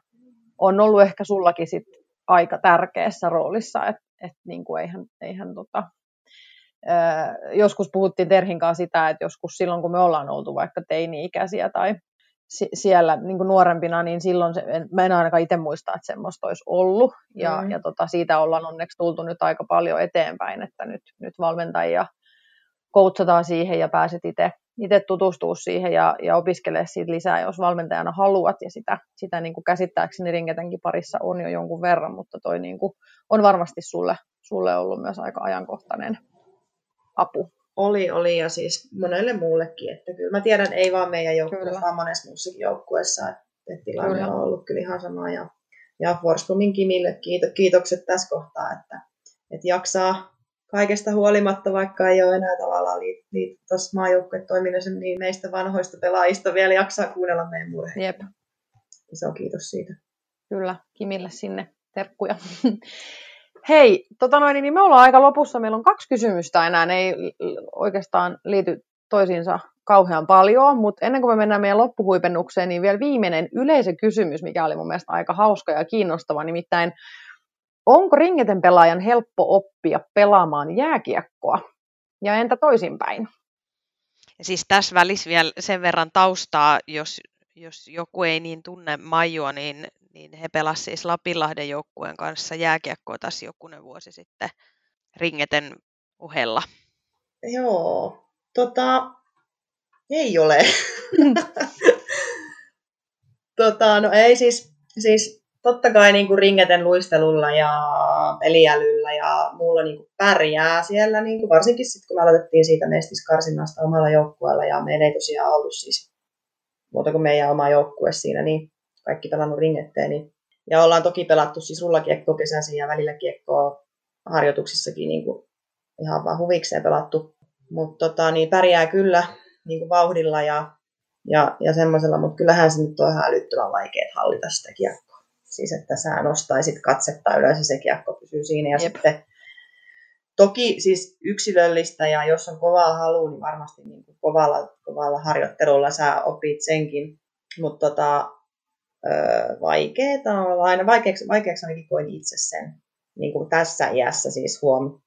on ollut ehkä sullakin sit aika tärkeässä roolissa, että et niin kuin eihän, eihän tota, joskus puhuttiin Terhin kanssa sitä, että joskus silloin, kun me ollaan oltu vaikka teini-ikäisiä tai siellä niin kuin nuorempina, niin silloin se, mä en ainakaan itse muista, että semmoista olisi ollut. Ja, mm. ja tota, siitä ollaan onneksi tultu nyt aika paljon eteenpäin, että nyt, nyt valmentajia koutsataan siihen ja pääset itse itse tutustua siihen ja, ja opiskele siitä lisää, jos valmentajana haluat, ja sitä, sitä niin kuin käsittääkseni ringetenkin parissa on jo jonkun verran, mutta toi niin kuin on varmasti sulle, sulle ollut myös aika ajankohtainen apu. Oli, oli ja siis monelle muullekin. Että kyllä mä tiedän, ei vaan meidän joukkueessa, vaan monessa muussakin joukkueessa, että, tilanne kyllä. on ollut kyllä ihan sama. Ja, ja Forscomin Kimille kiito, kiitokset tässä kohtaa, että, että jaksaa kaikesta huolimatta, vaikka ei ole enää tavallaan liit, liit, tuossa maajoukkuetoiminnassa, niin meistä vanhoista pelaajista vielä jaksaa kuunnella meidän murheita. Jep. Iso kiitos siitä. Kyllä, Kimille sinne terkkuja. Hei, tota noin, niin me ollaan aika lopussa. Meillä on kaksi kysymystä enää. Ne ei oikeastaan liity toisiinsa kauhean paljon, mutta ennen kuin me mennään meidän loppuhuipennukseen, niin vielä viimeinen yleisökysymys, mikä oli mun mielestä aika hauska ja kiinnostava, nimittäin onko ringeten pelaajan helppo oppia pelaamaan jääkiekkoa? Ja entä toisinpäin? Siis tässä välissä vielä sen verran taustaa, jos, jos joku ei niin tunne Maijua, niin niin he pelasivat siis Lapinlahden joukkueen kanssa jääkiekkoa tässä jokunen vuosi sitten ringeten ohella. Joo, tota, ei ole. tota, no ei siis, siis totta kai niin kuin ringeten luistelulla ja peliälyllä ja muulla niin kuin pärjää siellä, niin kuin varsinkin sitten kun me aloitettiin siitä mestiskarsinnasta omalla joukkueella ja meillä ei tosiaan ollut siis muuta kuin meidän oma joukkue siinä, niin kaikki pelannut ringetteen. Niin, ja ollaan toki pelattu siis rullakiekkoa kesäisin ja välillä kiekkoa harjoituksissakin niin kuin ihan vaan huvikseen pelattu. Mutta tota, niin pärjää kyllä niin kuin vauhdilla ja, ja, ja semmoisella, mutta kyllähän se nyt on ihan älyttömän vaikea hallita sitä kiekkoa. Siis että sä nostaisit katsetta ylös ja se kiekko pysyy siinä. Ja Jep. sitten toki siis yksilöllistä ja jos on kovaa halu, niin varmasti niin kuin kovalla, kovalla harjoittelulla sä opit senkin. Mutta tota, öö, vaikeeta on aina, vaikeaksi, vaikeaksi ainakin koin itse sen niin kuin tässä iässä, siis huom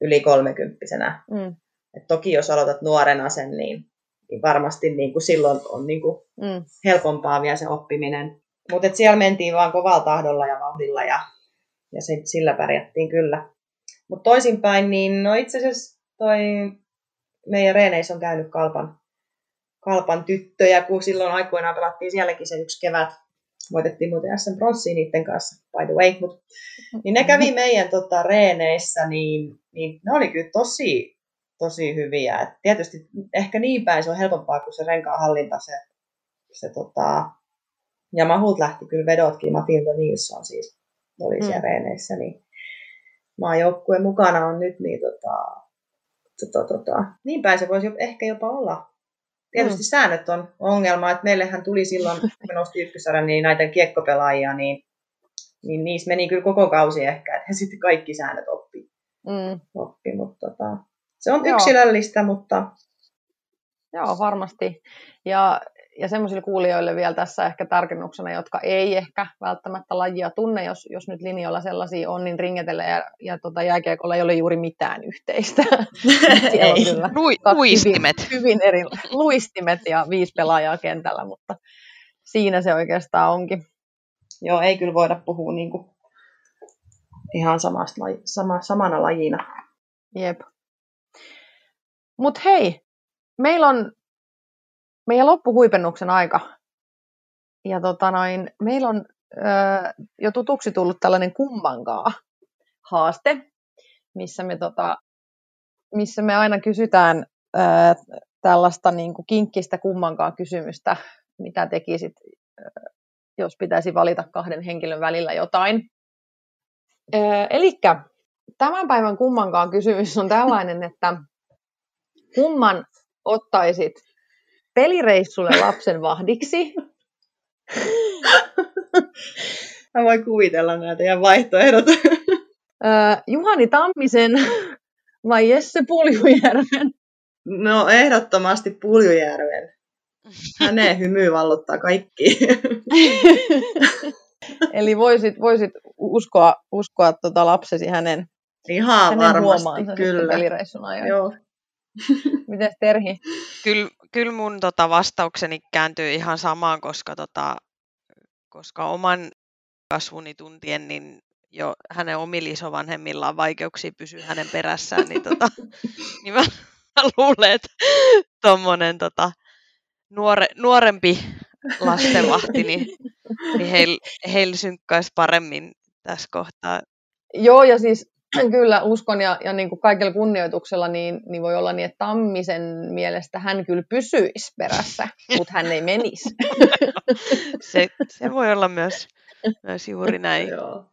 yli kolmekymppisenä. Mm. Et toki jos aloitat nuorena sen, niin, niin varmasti niin kuin silloin on niin kuin mm. helpompaa vielä se oppiminen. Mutta siellä mentiin vaan kovalla tahdolla ja vauhdilla ja, ja sit, sillä pärjättiin kyllä. Mutta toisinpäin, niin no itse asiassa toi meidän reeneissä on käynyt kalpan, kalpan tyttöjä, kun silloin aikoinaan pelattiin sielläkin se yksi kevät voitettiin muuten SM Bronssiin niiden kanssa, by the way, mut, niin ne kävi meidän tota, reeneissä, niin, niin ne oli kyllä tosi, tosi hyviä. Et tietysti ehkä niin päin se on helpompaa kuin se renkaan hallinta, se, se tota, ja mahut lähti kyllä vedotkin, Matilda Nilsson siis oli mm. siellä reeneissä, niin maajoukkueen mukana on nyt, niin tota, tota, tota, niin päin se voisi ehkä jopa olla Tietysti mm. säännöt on ongelma, että meillähän tuli silloin, kun me nosti ykkösarjan, niin näitä kiekkopelaajia, niin, niin niissä meni kyllä koko kausi ehkä, että he sitten kaikki säännöt oppi. Mm. oppi mutta tota, se on Joo. yksilöllistä, mutta... Joo, varmasti. Ja ja semmoisille kuulijoille vielä tässä ehkä tarkennuksena, jotka ei ehkä välttämättä lajia tunne, jos, jos nyt linjoilla sellaisia on, niin ringetellä ja, ja tota, jääkiekolla ei ole juuri mitään yhteistä. Siellä on kyllä Lui, luistimet. Hyvin, hyvin eri luistimet ja viisi pelaajaa kentällä, mutta siinä se oikeastaan onkin. Joo, ei kyllä voida puhua niin kuin ihan samasta, sama, samana lajina. Jep. Mutta hei, meillä on meidän loppuhuipennuksen aika. Ja tota noin, meillä on öö, jo tutuksi tullut tällainen kummankaa haaste, missä me, tota, missä me aina kysytään öö, tällaista niin kuin kinkkistä kummankaan kysymystä, mitä tekisit, öö, jos pitäisi valita kahden henkilön välillä jotain. Öö, Eli tämän päivän kummankaan kysymys on tällainen, että kumman ottaisit pelireissulle lapsen vahdiksi. Mä voin kuvitella näitä teidän vaihtoehdot. Juhani Tammisen vai Jesse Puljujärven? No ehdottomasti Puljujärven. Hänen hymy vallottaa kaikki. Eli voisit, voisit uskoa, uskoa tota lapsesi hänen, Ihan hänen varmasti, kyllä. pelireissun ajan. Joo. Miten Terhi? Kyllä, kyllä mun tota vastaukseni kääntyy ihan samaan, koska, tota, koska oman kasvuni tuntien, niin jo hänen omilla isovanhemmillaan vaikeuksia pysyä hänen perässään, niin, tota, niin mä, mä luulen, että tuommoinen tota, nuore, nuorempi lastenvahti, niin, niin heillä heil synkkaisi paremmin tässä kohtaa. Joo, ja siis kyllä uskon ja, ja niin kuin kaikella kunnioituksella niin, niin voi olla niin, että Tammisen mielestä hän kyllä pysyisi perässä, mutta hän ei menisi. se, se voi olla myös, myös juuri näin. Joo.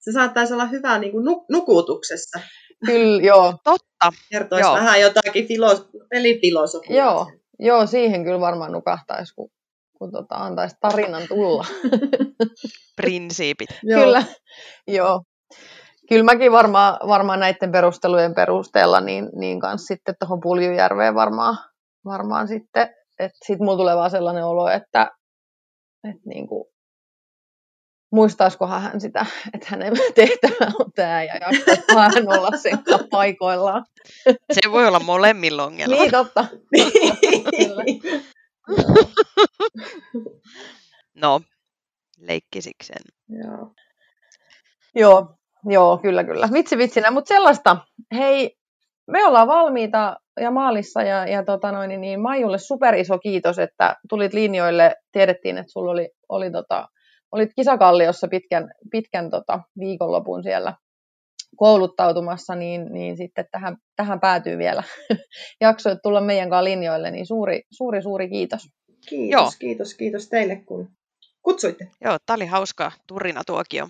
Se saattaisi olla hyvä niin kuin nukutuksessa. Kyllä, joo. Totta. Kertoisi joo. vähän jotakin filo- pelifilosofiaa. Joo, joo, siihen kyllä varmaan nukahtaisi, kun, kun tota, antaisi tarinan tulla. Prinsiipit. Kyllä, joo kyllä mäkin varmaan, varmaan näiden perustelujen perusteella niin, niin kanssa sitten tuohon Puljujärveen varmaan, varmaan sitten, että sitten mulla tulee vaan sellainen olo, että, että niin kuin, muistaisikohan hän sitä, että hänen tehtävä on tämä ja jaksaisikohan hän olla sen paikoillaan. Se voi olla molemmilla ongelma. Niin, totta. no, leikkisiksen. Joo. Joo, Joo, kyllä, kyllä. Vitsi vitsinä, mutta sellaista. Hei, me ollaan valmiita ja maalissa ja, ja tota noin, niin Maijulle super iso kiitos, että tulit linjoille. Tiedettiin, että sulla oli, oli tota, olit kisakalliossa pitkän, pitkän tota, viikonlopun siellä kouluttautumassa, niin, niin sitten tähän, tähän päätyy vielä jaksoit tulla meidän kanssa linjoille, niin suuri, suuri, suuri kiitos. Kiitos, Joo. kiitos, kiitos teille, kun kutsuitte. Joo, tämä oli hauska turina tuokio.